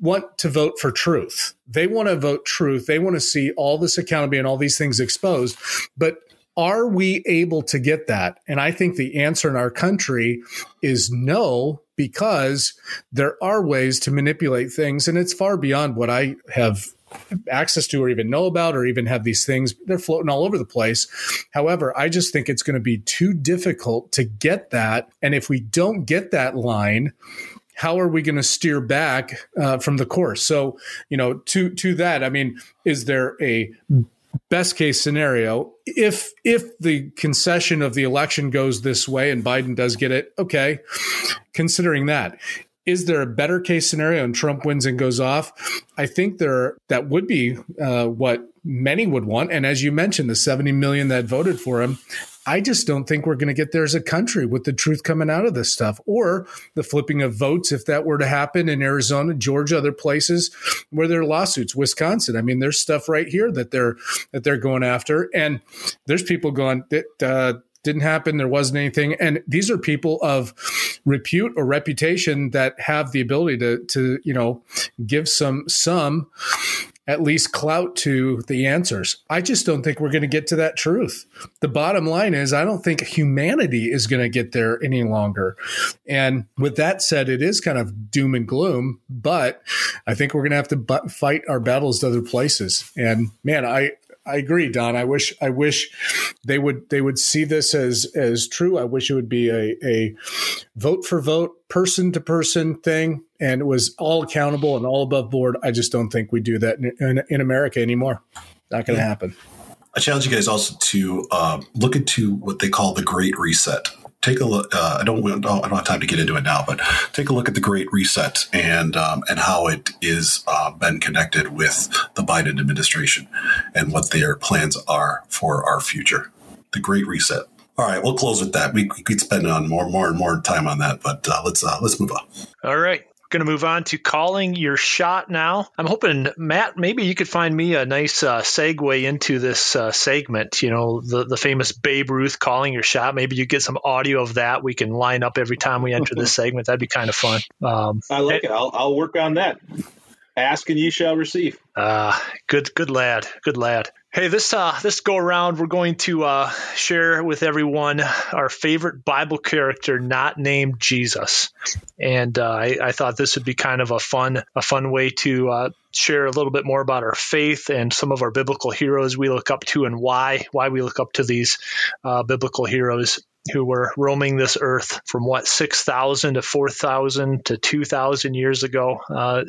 want to vote for truth. They want to vote truth. They want to see all this accountability and all these things exposed. But are we able to get that? And I think the answer in our country is no, because there are ways to manipulate things. And it's far beyond what I have access to or even know about or even have these things they're floating all over the place however i just think it's going to be too difficult to get that and if we don't get that line how are we going to steer back uh, from the course? So, you know, to to that, I mean, is there a best case scenario if if the concession of the election goes this way and Biden does get it? Okay, considering that. Is there a better case scenario and Trump wins and goes off? I think there that would be uh, what many would want. And as you mentioned, the 70 million that voted for him, I just don't think we're going to get there as a country with the truth coming out of this stuff or the flipping of votes if that were to happen in Arizona, Georgia, other places where there are lawsuits, Wisconsin. I mean, there's stuff right here that they're that they're going after, and there's people going that. Uh, didn't happen. There wasn't anything. And these are people of repute or reputation that have the ability to, to, you know, give some, some at least clout to the answers. I just don't think we're going to get to that truth. The bottom line is, I don't think humanity is going to get there any longer. And with that said, it is kind of doom and gloom, but I think we're going to have to fight our battles to other places. And man, I, I agree, Don. I wish I wish they would they would see this as as true. I wish it would be a, a vote for vote, person to person thing, and it was all accountable and all above board. I just don't think we do that in, in, in America anymore. Not going to yeah. happen. I challenge you guys also to uh, look into what they call the Great Reset take a look. Uh, I don't I don't have time to get into it now, but take a look at the Great Reset and um, and how it is uh, been connected with the Biden administration and what their plans are for our future. The Great Reset. All right, we'll close with that. We could spend on more, more, and more time on that, but uh, let's uh, let's move on. All right going to move on to calling your shot now. I'm hoping, Matt, maybe you could find me a nice uh, segue into this uh, segment. You know, the, the famous Babe Ruth calling your shot. Maybe you get some audio of that. We can line up every time we enter this segment. That'd be kind of fun. Um, I like it. I'll, I'll work on that. Ask and you shall receive. Ah, uh, good, good lad, good lad. Hey, this uh, this go around, we're going to uh, share with everyone our favorite Bible character not named Jesus, and uh, I, I, thought this would be kind of a fun a fun way to uh, share a little bit more about our faith and some of our biblical heroes we look up to and why why we look up to these uh, biblical heroes who were roaming this earth from what 6,000 to 4,000 to 2,000 years ago. Uh,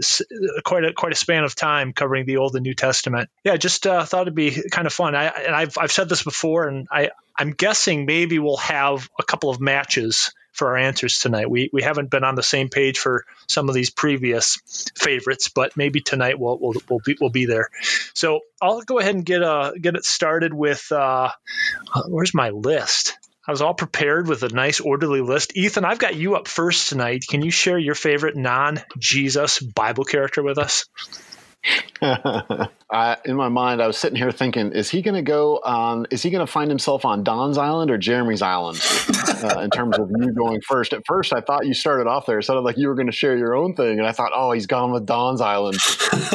quite a quite a span of time covering the Old and New Testament. Yeah, just uh, thought it'd be kind of fun. I, and I've I've said this before, and I I'm guessing maybe we'll have a couple of matches for our answers tonight. We we haven't been on the same page for some of these previous favorites, but maybe tonight we'll we'll, we'll be we'll be there. So I'll go ahead and get uh get it started with uh, where's my list? I was all prepared with a nice orderly list. Ethan, I've got you up first tonight. Can you share your favorite non Jesus Bible character with us? I, in my mind, I was sitting here thinking, is he going to go on, is he going to find himself on Don's Island or Jeremy's Island uh, in terms of you going first? At first, I thought you started off there. It sounded like you were going to share your own thing. And I thought, oh, he's gone with Don's Island.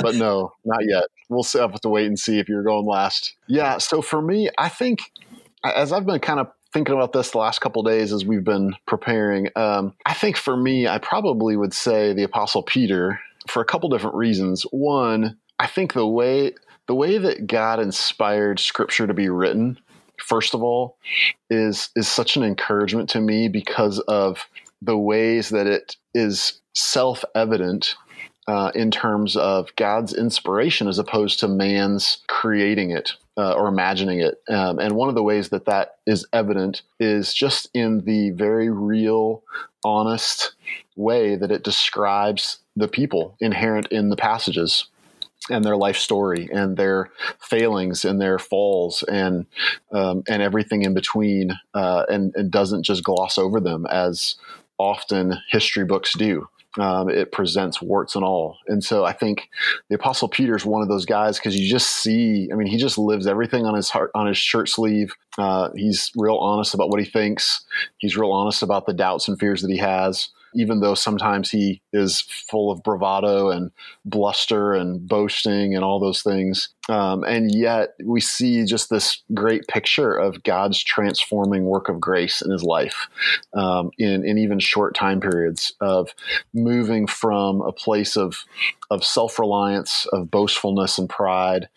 but no, not yet. We'll have to wait and see if you're going last. Yeah. So for me, I think as I've been kind of thinking about this the last couple days as we've been preparing. Um, I think for me, I probably would say the Apostle Peter for a couple different reasons. One, I think the way the way that God inspired Scripture to be written first of all, is is such an encouragement to me because of the ways that it is self evident uh, in terms of God's inspiration as opposed to man's creating it uh, or imagining it. Um, and one of the ways that that is evident is just in the very real, honest way that it describes the people inherent in the passages and their life story and their failings and their falls and um, and everything in between uh, and, and doesn't just gloss over them as often history books do um, it presents warts and all. And so I think the Apostle Peter is one of those guys because you just see, I mean, he just lives everything on his heart, on his shirt sleeve. Uh, he's real honest about what he thinks. He's real honest about the doubts and fears that he has even though sometimes he is full of bravado and bluster and boasting and all those things. Um, and yet we see just this great picture of God's transforming work of grace in his life um, in, in even short time periods of moving from a place of, of self reliance, of boastfulness and pride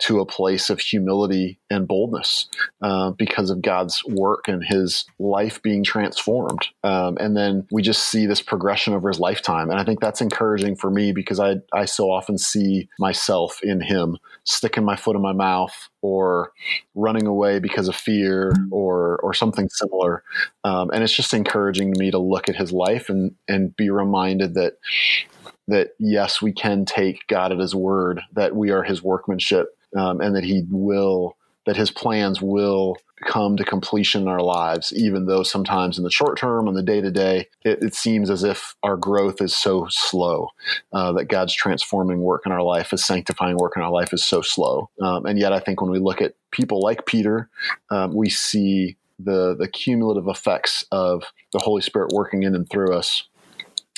to a place of humility and boldness uh, because of God's work and his life being transformed. Um, and then we just see this progression over his lifetime. And I think that's encouraging for me because I, I so often see myself in him sticking my foot in my mouth or running away because of fear or or something similar. Um, and it's just encouraging to me to look at his life and and be reminded that that yes, we can take God at His word, that we are His workmanship, um, and that He will that his plans will come to completion in our lives, even though sometimes in the short term, in the day to day, it seems as if our growth is so slow, uh, that God's transforming work in our life, His sanctifying work in our life is so slow. Um, and yet, I think when we look at people like Peter, um, we see the, the cumulative effects of the Holy Spirit working in and through us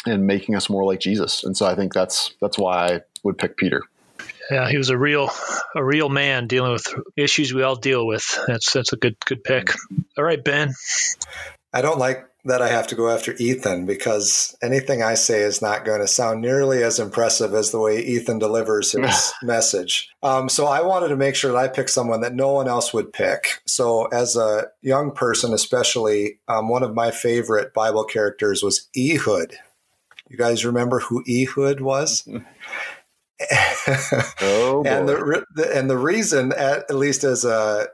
and making us more like Jesus. And so I think that's that's why I would pick Peter yeah, he was a real a real man dealing with issues we all deal with. That's that's a good good pick. All right, Ben. I don't like that I have to go after Ethan because anything I say is not going to sound nearly as impressive as the way Ethan delivers his message. Um, so I wanted to make sure that I picked someone that no one else would pick. So as a young person, especially, um, one of my favorite Bible characters was Ehud. You guys remember who Ehud was? oh, and the, the, and the reason, at, at least as a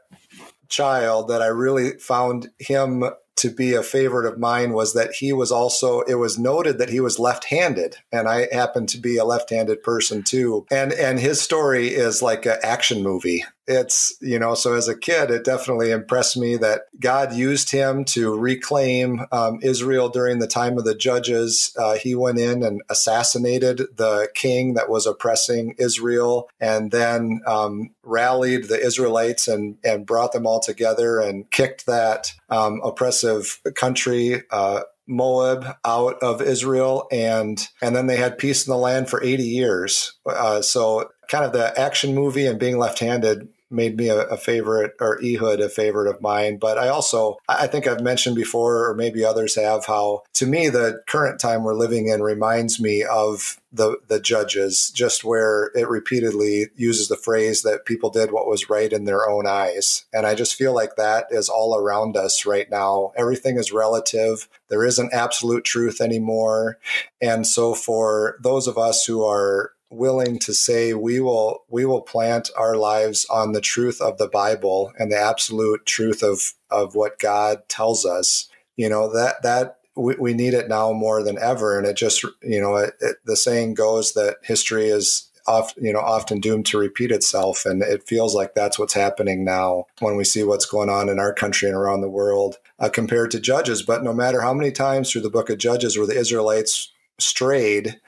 child, that I really found him to be a favorite of mine was that he was also it was noted that he was left-handed and I happen to be a left-handed person too. And and his story is like an action movie it's you know so as a kid it definitely impressed me that god used him to reclaim um, israel during the time of the judges uh, he went in and assassinated the king that was oppressing israel and then um, rallied the israelites and and brought them all together and kicked that um, oppressive country uh, Moab out of Israel, and and then they had peace in the land for 80 years. Uh, so kind of the action movie and being left-handed made me a, a, favorite or Ehud a favorite of mine. But I also, I think I've mentioned before, or maybe others have, how to me the current time we're living in reminds me of the the judges, just where it repeatedly uses the phrase that people did what was right in their own eyes. And I just feel like that is all around us right now. Everything is relative. There isn't absolute truth anymore. And so for those of us who are willing to say we will we will plant our lives on the truth of the bible and the absolute truth of of what god tells us. You know that that we, we need it now more than ever. And it just you know it, it, the saying goes that history is often you know often doomed to repeat itself. And it feels like that's what's happening now when we see what's going on in our country and around the world uh, compared to judges. But no matter how many times through the book of judges where the israelites strayed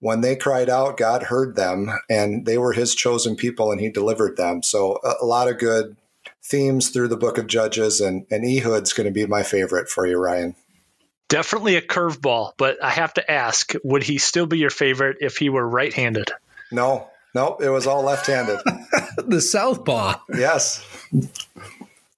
when they cried out, God heard them and they were his chosen people and he delivered them. So a, a lot of good themes through the book of Judges and, and Ehud's going to be my favorite for you, Ryan. Definitely a curveball, but I have to ask, would he still be your favorite if he were right handed? No, no, it was all left handed. the southpaw. Yes.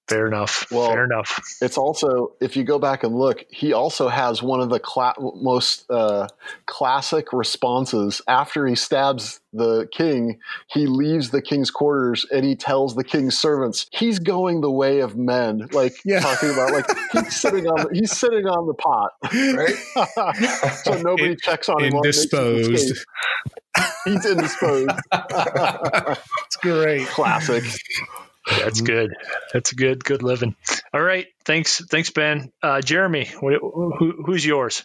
Fair enough. Well- Fair enough. It's also, if you go back and look, he also has one of the cla- most uh, classic responses. After he stabs the king, he leaves the king's quarters and he tells the king's servants, "He's going the way of men." Like Yeah. talking about, like he's sitting on, the, he's sitting on the pot, right? so nobody In- checks on him. while he Indisposed. He's indisposed. It's great. Classic. That's good. That's good. Good living. All right. Thanks. Thanks, Ben. Uh, Jeremy, who, who's yours?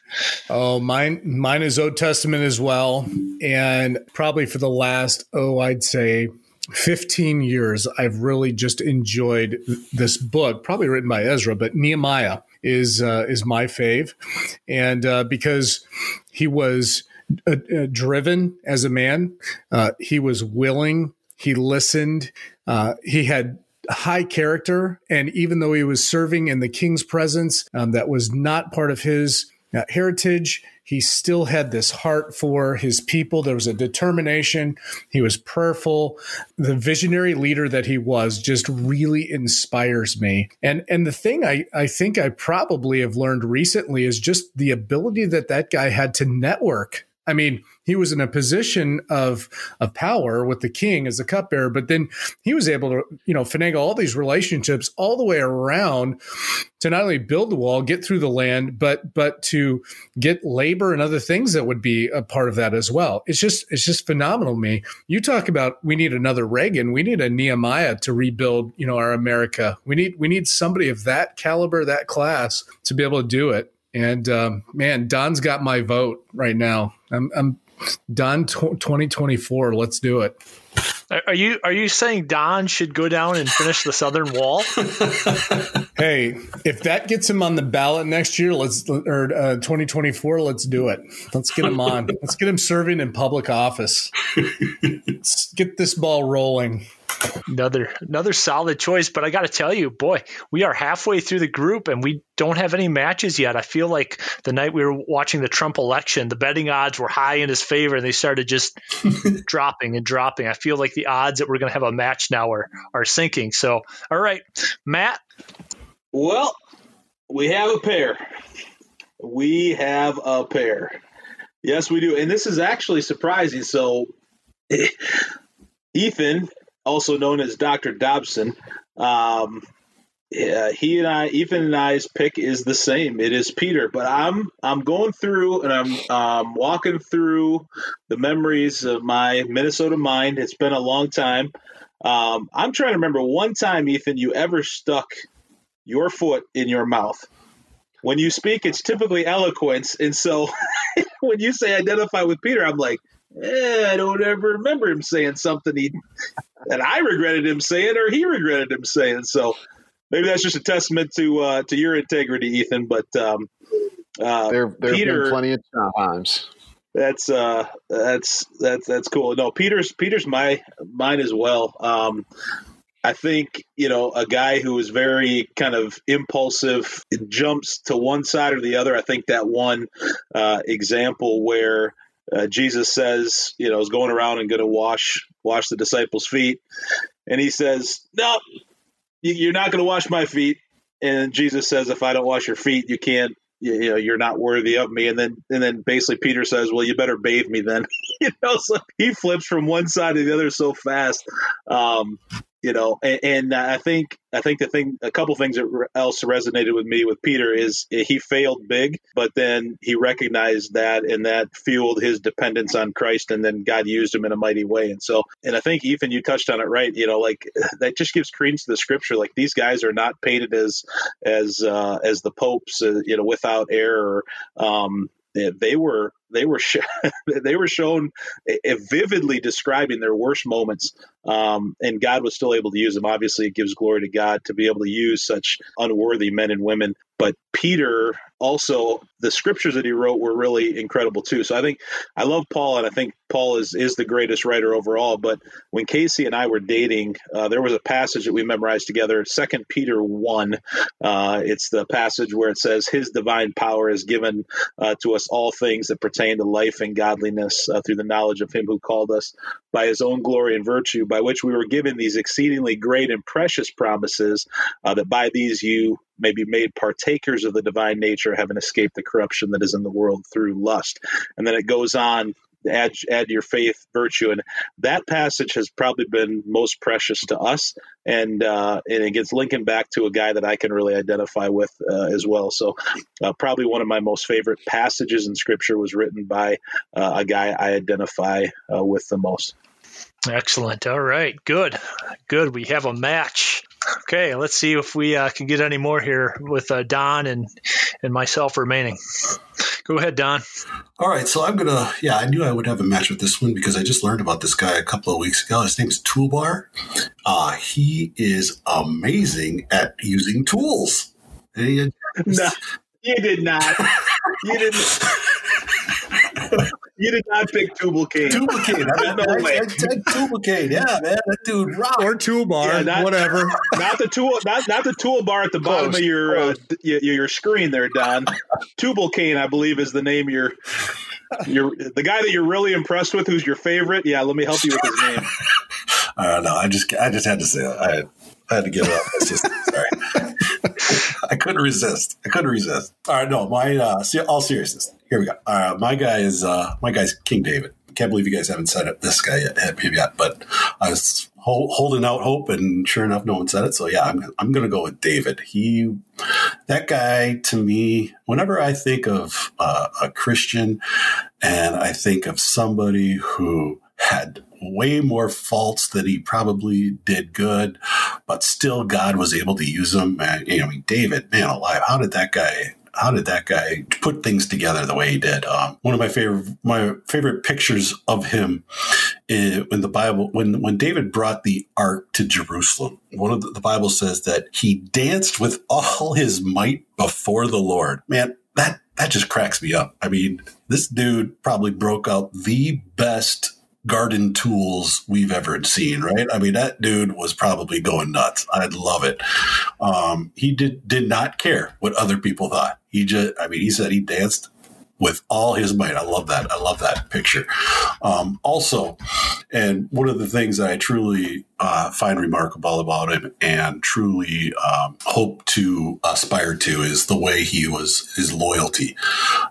Oh, mine mine is Old Testament as well. And probably for the last, oh, I'd say 15 years, I've really just enjoyed this book, probably written by Ezra, but Nehemiah is uh, is my fave. And uh, because he was uh, uh, driven as a man, uh, he was willing, he listened, uh, he had high character. And even though he was serving in the king's presence, um, that was not part of his uh, heritage. He still had this heart for his people. There was a determination. He was prayerful. The visionary leader that he was just really inspires me. And and the thing I, I think I probably have learned recently is just the ability that that guy had to network. I mean, he was in a position of of power with the king as the cupbearer, but then he was able to, you know, finagle all these relationships all the way around to not only build the wall, get through the land, but but to get labor and other things that would be a part of that as well. It's just it's just phenomenal me. You talk about we need another Reagan, we need a Nehemiah to rebuild, you know, our America. We need we need somebody of that caliber, that class to be able to do it. And um, man, Don's got my vote right now. I'm, I'm Don tw 2024. Let's do it. Are are you are you saying Don should go down and finish the southern wall? Hey, if that gets him on the ballot next year, let's or uh, 2024, let's do it. Let's get him on. let's get him serving in public office. let's get this ball rolling. Another another solid choice, but I got to tell you, boy, we are halfway through the group and we don't have any matches yet. I feel like the night we were watching the Trump election, the betting odds were high in his favor and they started just dropping and dropping. I feel like the odds that we're going to have a match now are are sinking. So, all right, Matt, Well, we have a pair. We have a pair. Yes, we do. And this is actually surprising. So, Ethan, also known as Dr. Dobson, um, yeah, he and I, Ethan and I's pick is the same. It is Peter, but I'm I'm going through and I'm um, walking through the memories of my Minnesota mind. It's been a long time. Um, I'm trying to remember one time, Ethan, you ever stuck your foot in your mouth. When you speak, it's typically eloquence, and so when you say identify with Peter, I'm like, eh, I don't ever remember him saying something he that I regretted him saying or he regretted him saying. So maybe that's just a testament to uh, to your integrity, Ethan. But um, uh, There, there Peter- been plenty of times. that's uh that's that's that's cool. No, Peter's Peter's my mine as well. Um I think, you know, a guy who is very kind of impulsive, jumps to one side or the other. I think that one uh, example where uh, Jesus says, you know, is going around and going to wash wash the disciples' feet, and he says, "No, you- you're not going to wash my feet." And Jesus says, "If I don't wash your feet, you can't. You, you know, you're not worthy of me." And then and then basically Peter says, "Well, you better bathe me then." you know, so he flips from one side to the other so fast. Um, you know, and, and I think I think the thing, a couple things that else resonated with me with Peter is he failed big, but then he recognized that, and that fueled his dependence on Christ, and then God used him in a mighty way. And so, and I think Ethan, you touched on it right. You know, like that just gives credence to the scripture. Like these guys are not painted as as uh, as the popes, uh, you know, without error. Um, they were they were sh- they were shown uh, vividly describing their worst moments um, and God was still able to use them. Obviously, it gives glory to God to be able to use such unworthy men and women. But Peter also, the scriptures that he wrote were really incredible too. So I think I love Paul, and I think Paul is is the greatest writer overall. But when Casey and I were dating, uh, there was a passage that we memorized together, Second Peter one. Uh, it's the passage where it says, "His divine power is given uh, to us all things that pertain to life and godliness uh, through the knowledge of Him who called us by His own glory and virtue." by which we were given these exceedingly great and precious promises, uh, that by these you may be made partakers of the divine nature, having escaped the corruption that is in the world through lust. And then it goes on add add your faith virtue and that passage has probably been most precious to us and uh, and it gets linking back to a guy that I can really identify with uh, as well so uh, probably one of my most favorite passages in scripture was written by uh, a guy I identify uh, with the most Excellent. All right. Good. Good. We have a match. Okay. Let's see if we uh, can get any more here with uh, Don and and myself remaining. Go ahead, Don. All right, so I'm gonna. Yeah, I knew I would have a match with this one because I just learned about this guy a couple of weeks ago. His name's Toolbar. Uh, he is amazing at using tools. And he- no you did not you didn't you did not pick Tubal Cain Duplicate. I, mean, No I, way. I, I, duplicate. Yeah, man. That dude rock. Or toolbar, Yeah, not- whatever. not the tool, not not the toolbar at the bottom of your uh, your, your screen there, Don. Tubal Cain, I believe, is the name. You're, you're the guy that you're really impressed with. Who's your favorite? Yeah, let me help you with his name. I don't know. I just, I just had to say it. I, I had to give up. It's just sorry. I couldn't resist. I couldn't resist. All right, no, my uh, all seriousness. Here we go. Right, my guy is uh, my guy's King David. Can't believe you guys haven't said it. This guy yet, yet, but I was hol- holding out hope, and sure enough, no one said it. So yeah, I'm I'm gonna go with David. He, that guy to me. Whenever I think of uh, a Christian, and I think of somebody who had way more faults than he probably did good, but still God was able to use him. And, you know, I mean, David, man alive, how did that guy? How did that guy put things together the way he did? Um, one of my favorite my favorite pictures of him in, in the Bible when when David brought the ark to Jerusalem. One of the, the Bible says that he danced with all his might before the Lord. Man, that that just cracks me up. I mean, this dude probably broke out the best garden tools we've ever seen, right? I mean, that dude was probably going nuts. I'd love it. Um, he did did not care what other people thought. He just, I mean, he said he danced with all his might. I love that. I love that picture. Um, also, and one of the things that I truly uh, find remarkable about him and truly um, hope to aspire to is the way he was his loyalty,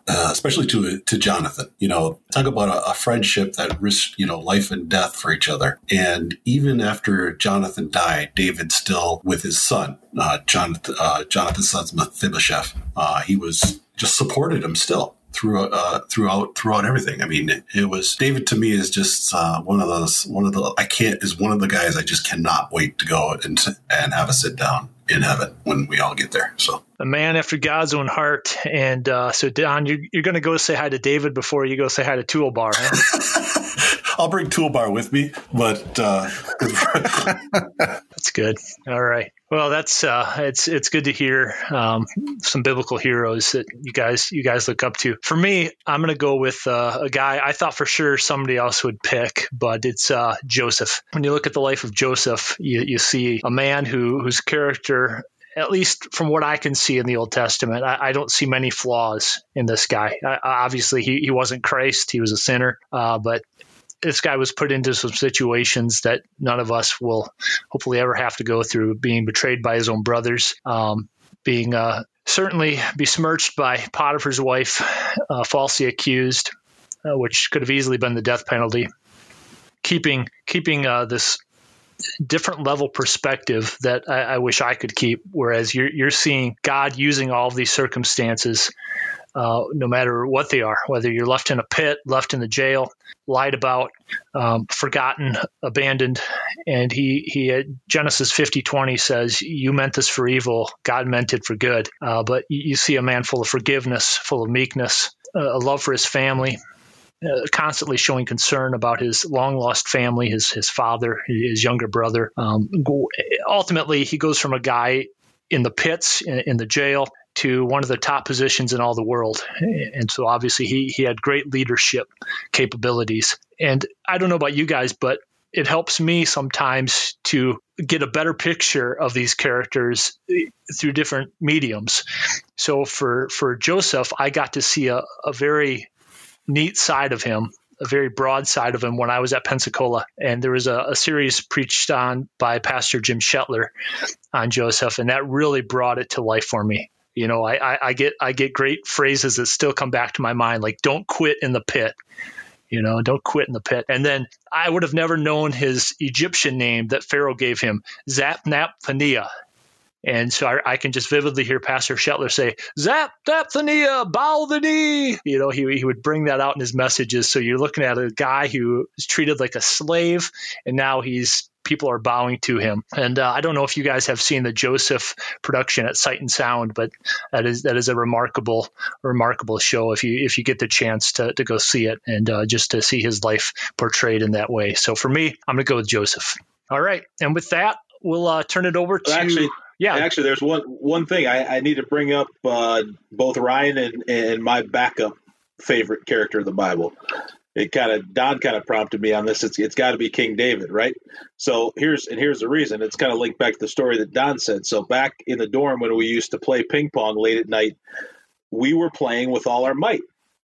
uh, especially to to Jonathan. You know, talk about a, a friendship that risked you know life and death for each other. And even after Jonathan died, David still with his son, uh, Jonathan, uh, Jonathan's son Mephibosheth. Uh, he was just supported him still throughout uh, throughout throughout everything. I mean, it, it was David to me is just uh, one of those one of the I can't is one of the guys I just cannot wait to go and and have a sit down in heaven when we all get there. So A man after God's own heart. And uh, so, Don, you're, you're going to go say hi to David before you go say hi to Toolbar, huh? I'll bring Toolbar with me, but uh, That's good. All right. Well, that's uh, it's it's good to hear um, some biblical heroes that you guys you guys look up to. For me, I'm going to go with uh, a guy I thought for sure somebody else would pick, but it's uh, Joseph. When you look at the life of Joseph, you, you see a man who whose character at least from what I can see in the Old Testament, I, I don't see many flaws in this guy. I, obviously, he, he wasn't Christ; he was a sinner. Uh, but this guy was put into some situations that none of us will hopefully ever have to go through. Being betrayed by his own brothers, um, being uh, certainly besmirched by Potiphar's wife, uh, falsely accused, uh, which could have easily been the death penalty. Keeping keeping uh, this different level perspective that I, I, wish I could keep. Whereas you're you're seeing God using all of these circumstances, uh, no matter what they are, whether you're left in a pit, left in the jail, lied about, um, forgotten, abandoned, and he he at Genesis fifty twenty says, "You meant this for evil, God meant it for good." Uh, but you, you see a man full of forgiveness, full of meekness, uh, a love for his family, uh, constantly showing concern about his long lost family, his his father, his younger brother. Um, ultimately, he goes from a guy in the pits in, in, the jail to one of the top positions in all the world, and so obviously he he had great leadership capabilities. And I don't know about you guys, but it helps me sometimes to get a better picture of these characters eh, through different mediums. So for for Joseph, I got to see a, a very neat side of him a very broad side of him when I was at Pensacola, and there was a, a series preached on by Pastor Jim Shetler on Joseph, and that really brought it to life for me. You know, I, I, I get I get great phrases that still come back to my mind, like "Don't quit in the pit." You know, don't quit in the pit. And then I would have never known his Egyptian name that Pharaoh gave him, Zapnapthania. And so I, I, can just vividly hear Pastor Shetler say, Zap, bow the knee. You know, he, he would bring that out in his messages. So you're looking at a guy who is treated like a slave, and now he's people are bowing to him. And uh, I don't know if you guys have seen the Joseph production at Sight and Sound, but that is that is a remarkable remarkable show if you if you get the chance to, to go see it and uh, just to see his life portrayed in that way. So for me, I'm going to go with Joseph. All right, and with that, we'll uh, turn it over to. Actually, yeah. Actually, there's one one thing I, I need to bring up. Uh, both Ryan and, and my backup favorite character of the Bible. It kind of Don kind of prompted me on this. It's it's got to be King David, right? So here's and here's the reason. It's kind of linked back to the story that Don said. So back in the dorm when we used to play ping pong late at night, we were playing with all our might,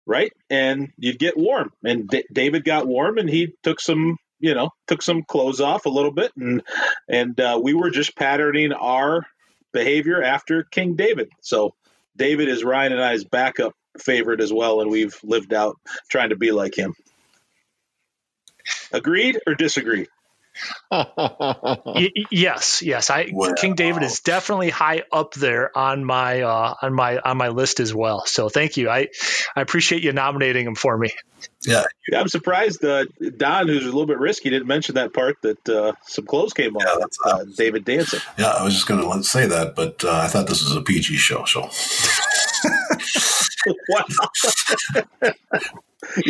right? And you'd get warm, and D- David got warm, and he took some you know took some clothes off a little bit and and uh, we were just patterning our behavior after king david so david is ryan and i's backup favorite as well and we've lived out trying to be like him agreed or disagreed y- yes, yes. I wow. King David is definitely high up there on my uh, on my on my list as well. So thank you. I I appreciate you nominating him for me. Yeah, yeah I'm surprised. Uh, Don, who's a little bit risky, didn't mention that part that uh, some clothes came off. Yeah, uh, David dancing. Yeah, I was just going to say that, but uh, I thought this was a PG show, so. Wow.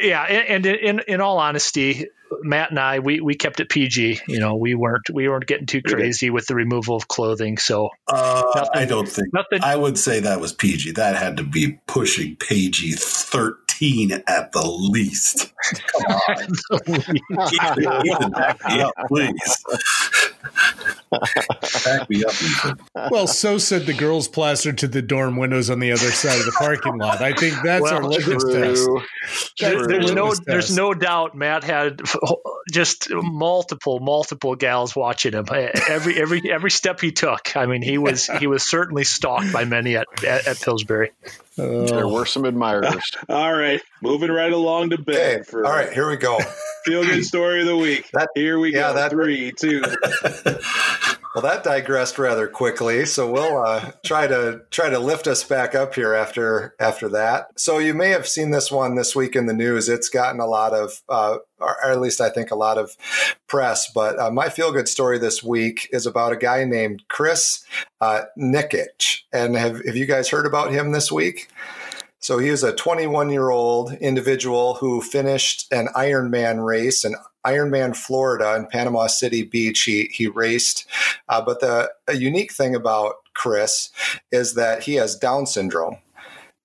yeah, and, in in all honesty, Matt and I we, we kept it PG. You know, we weren't we weren't getting too crazy with the removal of clothing. So uh, nothing, I don't think nothing. I would say that was PG. That had to be pushing PG thirteen at the least. Come on, Ethan, back me up, please. back me up, Ethan. Well, so said the girls plastered to the dorm windows on the other side of the parking lot. I think that's well, our litmus test. There, there's no test. there's no doubt Matt had just multiple multiple gals watching him every every every step he took. I mean, he was he was certainly stalked by many at at, at Pillsbury. Oh. There were some admirers. all right, moving right along to bed. Okay. For, all right, here we go. Feel good story of the week. That, here we yeah, go. That, Three, two. well, that digressed rather quickly, so we'll uh, try to try to lift us back up here after after that. So you may have seen this one this week in the news. It's gotten a lot of, uh, or at least I think a lot of press. But uh, my feel good story this week is about a guy named Chris uh, Nikic. And have have you guys heard about him this week? So he is a 21 year old individual who finished an Ironman race in Ironman Florida in Panama City Beach. He he raced, uh, but the unique thing about Chris is that he has Down syndrome.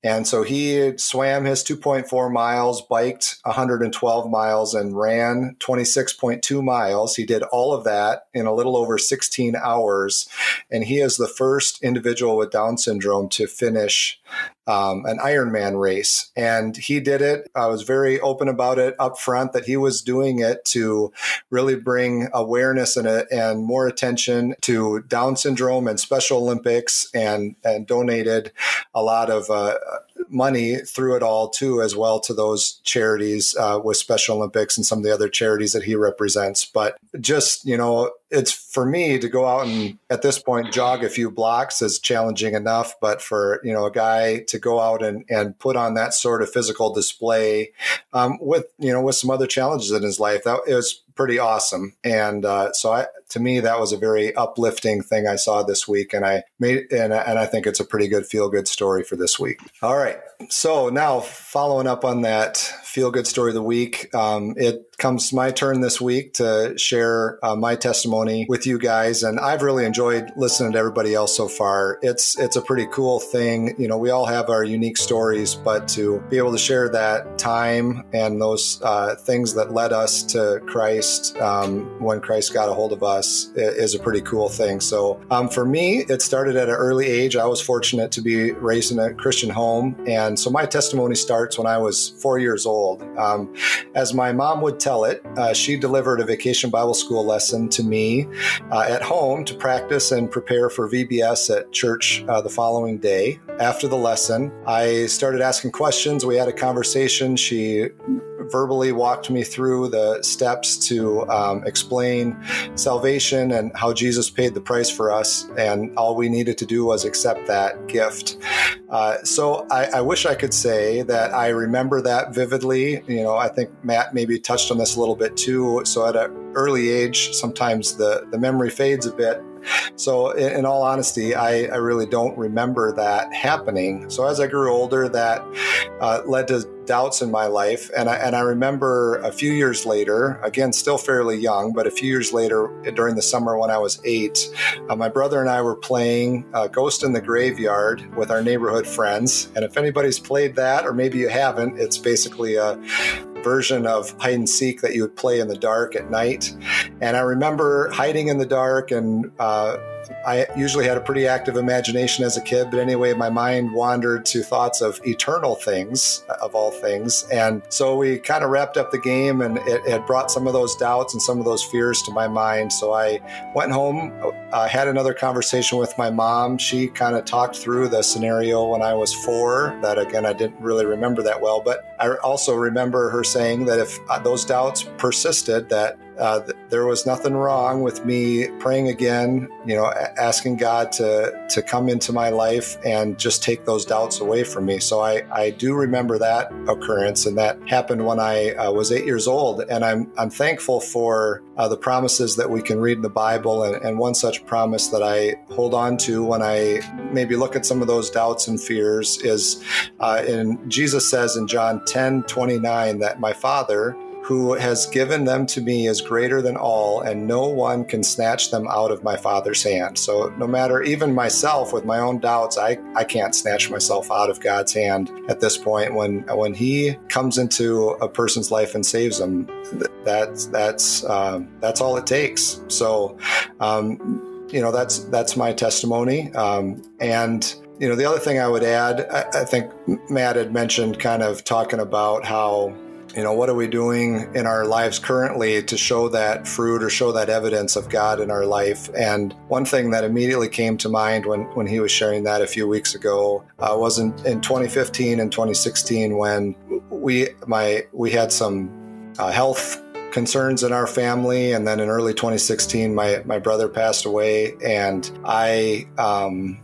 And so he swam his 2.4 miles, biked 112 miles, and ran 26.2 miles. He did all of that in a little over 16 hours. And he is the first individual with Down syndrome to finish um, an Ironman race. And he did it. I was very open about it up front that he was doing it to really bring awareness and, and more attention to Down syndrome and Special Olympics and, and donated a lot of uh, money through it all too, as well to those charities uh, with Special Olympics and some of the other charities that he represents. But just, you know, it's for me to go out and at this point jog a few blocks is challenging enough but for you know a guy to go out and, and put on that sort of physical display um, with you know with some other challenges in his life that was pretty awesome and uh, so I, to me that was a very uplifting thing i saw this week and i made and, and i think it's a pretty good feel good story for this week all right so now following up on that feel good story of the week um, it comes my turn this week to share uh, my testimony with you guys and I've really enjoyed listening to everybody else so far. It's it's a pretty cool thing. You know, we all have our unique stories, but to be able to share that time and those uh, things that led us to Christ Christ um, when Christ got a hold of us is a pretty cool thing. So um, for me, it started at an early age. I was fortunate to be raised in a Christian home. And so my testimony starts when I was four years old. Um, as my mom would tell it, uh, she delivered a vacation Bible school lesson to me uh, at home to practice and prepare for VBS at church uh, the following day. After the lesson, I started asking questions. We had a conversation. She verbally walked me through the steps to um, explain salvation and how Jesus paid the price for us. And all we needed to do was accept that gift. Uh, so I, I, wish I could say that I remember that vividly. You know, I think Matt maybe touched on this a little bit too. So at an early age, sometimes the, the memory fades a bit. So, in, all honesty, I, I, really don't remember that happening. So, as I grew older, that uh, led to doubts in my life. And I, and I remember a few years later, again, still fairly young, but a few years later during the summer when I was eight, uh, my brother and I were playing uh, Ghost in the Graveyard with our neighborhood friends. And if anybody's played that, or maybe you haven't, it's basically a version of hide and seek that you would play in the dark at night. And I remember hiding in the dark and uh, I usually had a pretty active imagination as a kid, but anyway, my mind wandered to thoughts of eternal things, of all things. And so we kind of wrapped up the game, and it, it brought some of those doubts and some of those fears to my mind. So I went home, uh, had another conversation with my mom. She kind of talked through the scenario when I was four, that again, I didn't really remember that well, but I also remember her saying that if uh, those doubts persisted, that uh, there was nothing wrong with me praying again, you know, asking God to to come into my life and just take those doubts away from me. So I, I do remember that occurrence, and that happened when I uh, was eight years old. And I'm I'm thankful for uh, the promises that we can read in the Bible, and, and one such promise that I hold on to when I maybe look at some of those doubts and fears is, uh, in Jesus says in John 10 29 that my Father who has given them to me is greater than all, and no one can snatch them out of my Father's hand. So, no matter even myself with my own doubts, I, I can't snatch myself out of God's hand at this point. When when He comes into a person's life and saves them, that's that's um, that's all it takes. So, um, you know, that's that's my testimony, um, and you know, the other thing I would add, I, I think Matt had mentioned kind of talking about how you know, what are we doing in our lives currently to show that fruit or show that evidence of God in our life? And one thing that immediately came to mind when, when he was sharing that a few weeks ago uh, was in, in 2015 and 2016 when we my we had some uh, health concerns in our family. And then in early 2016 my my brother passed away. And I um,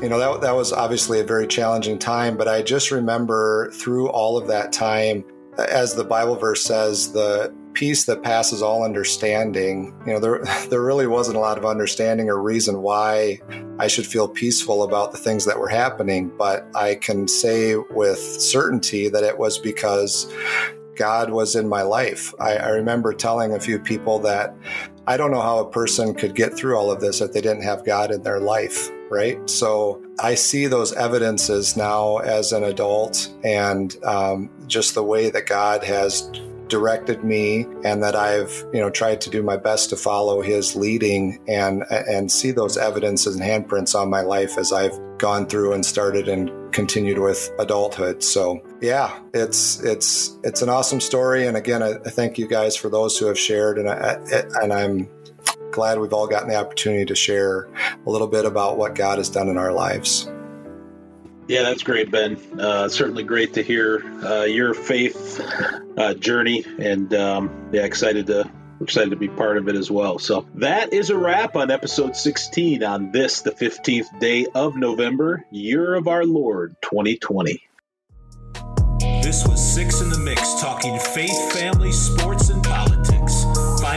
you know that, that was obviously a very challenging time. But i just remember through all of that time as the Bible verse says, the peace that passes all understanding, you know, there, there really wasn't a lot of understanding or reason why I should feel peaceful about the things that were happening. But I can say with certainty that it was because God was in my life. I, I remember telling a few people that I don't know how a person could get through all of this if they didn't have God in their life right? So I see those evidences now as an adult and um, just the way that God has directed me and that I've you know tried to do my best to follow his leading and and see those evidences and handprints on my life as I've gone through and started and continued with adulthood so yeah it's it's it's an awesome story and again I, I thank you guys for those who have shared and I, and I'm glad we've all gotten the opportunity to share a little bit about what God has done in our lives. Yeah, that's great, Ben. Uh, certainly great to hear uh, your faith uh, journey, and um, yeah, excited to excited to be part of it as well. So that is a wrap on episode 16 on this, the 15th day of November, year of our Lord 2020. This was Six in the Mix, talking faith, family, sports, and politics.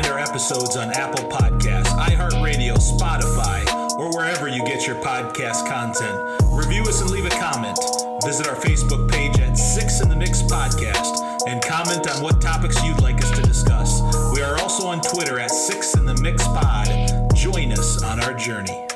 Find our episodes on Apple Podcasts, iHeartRadio, Spotify, or wherever you get your podcast content. Review us and leave a comment. Visit our Facebook page at Six in the Mix Podcast and comment on what topics you'd like us to discuss. We are also on Twitter at Six in the Mix Pod. Join us on our journey.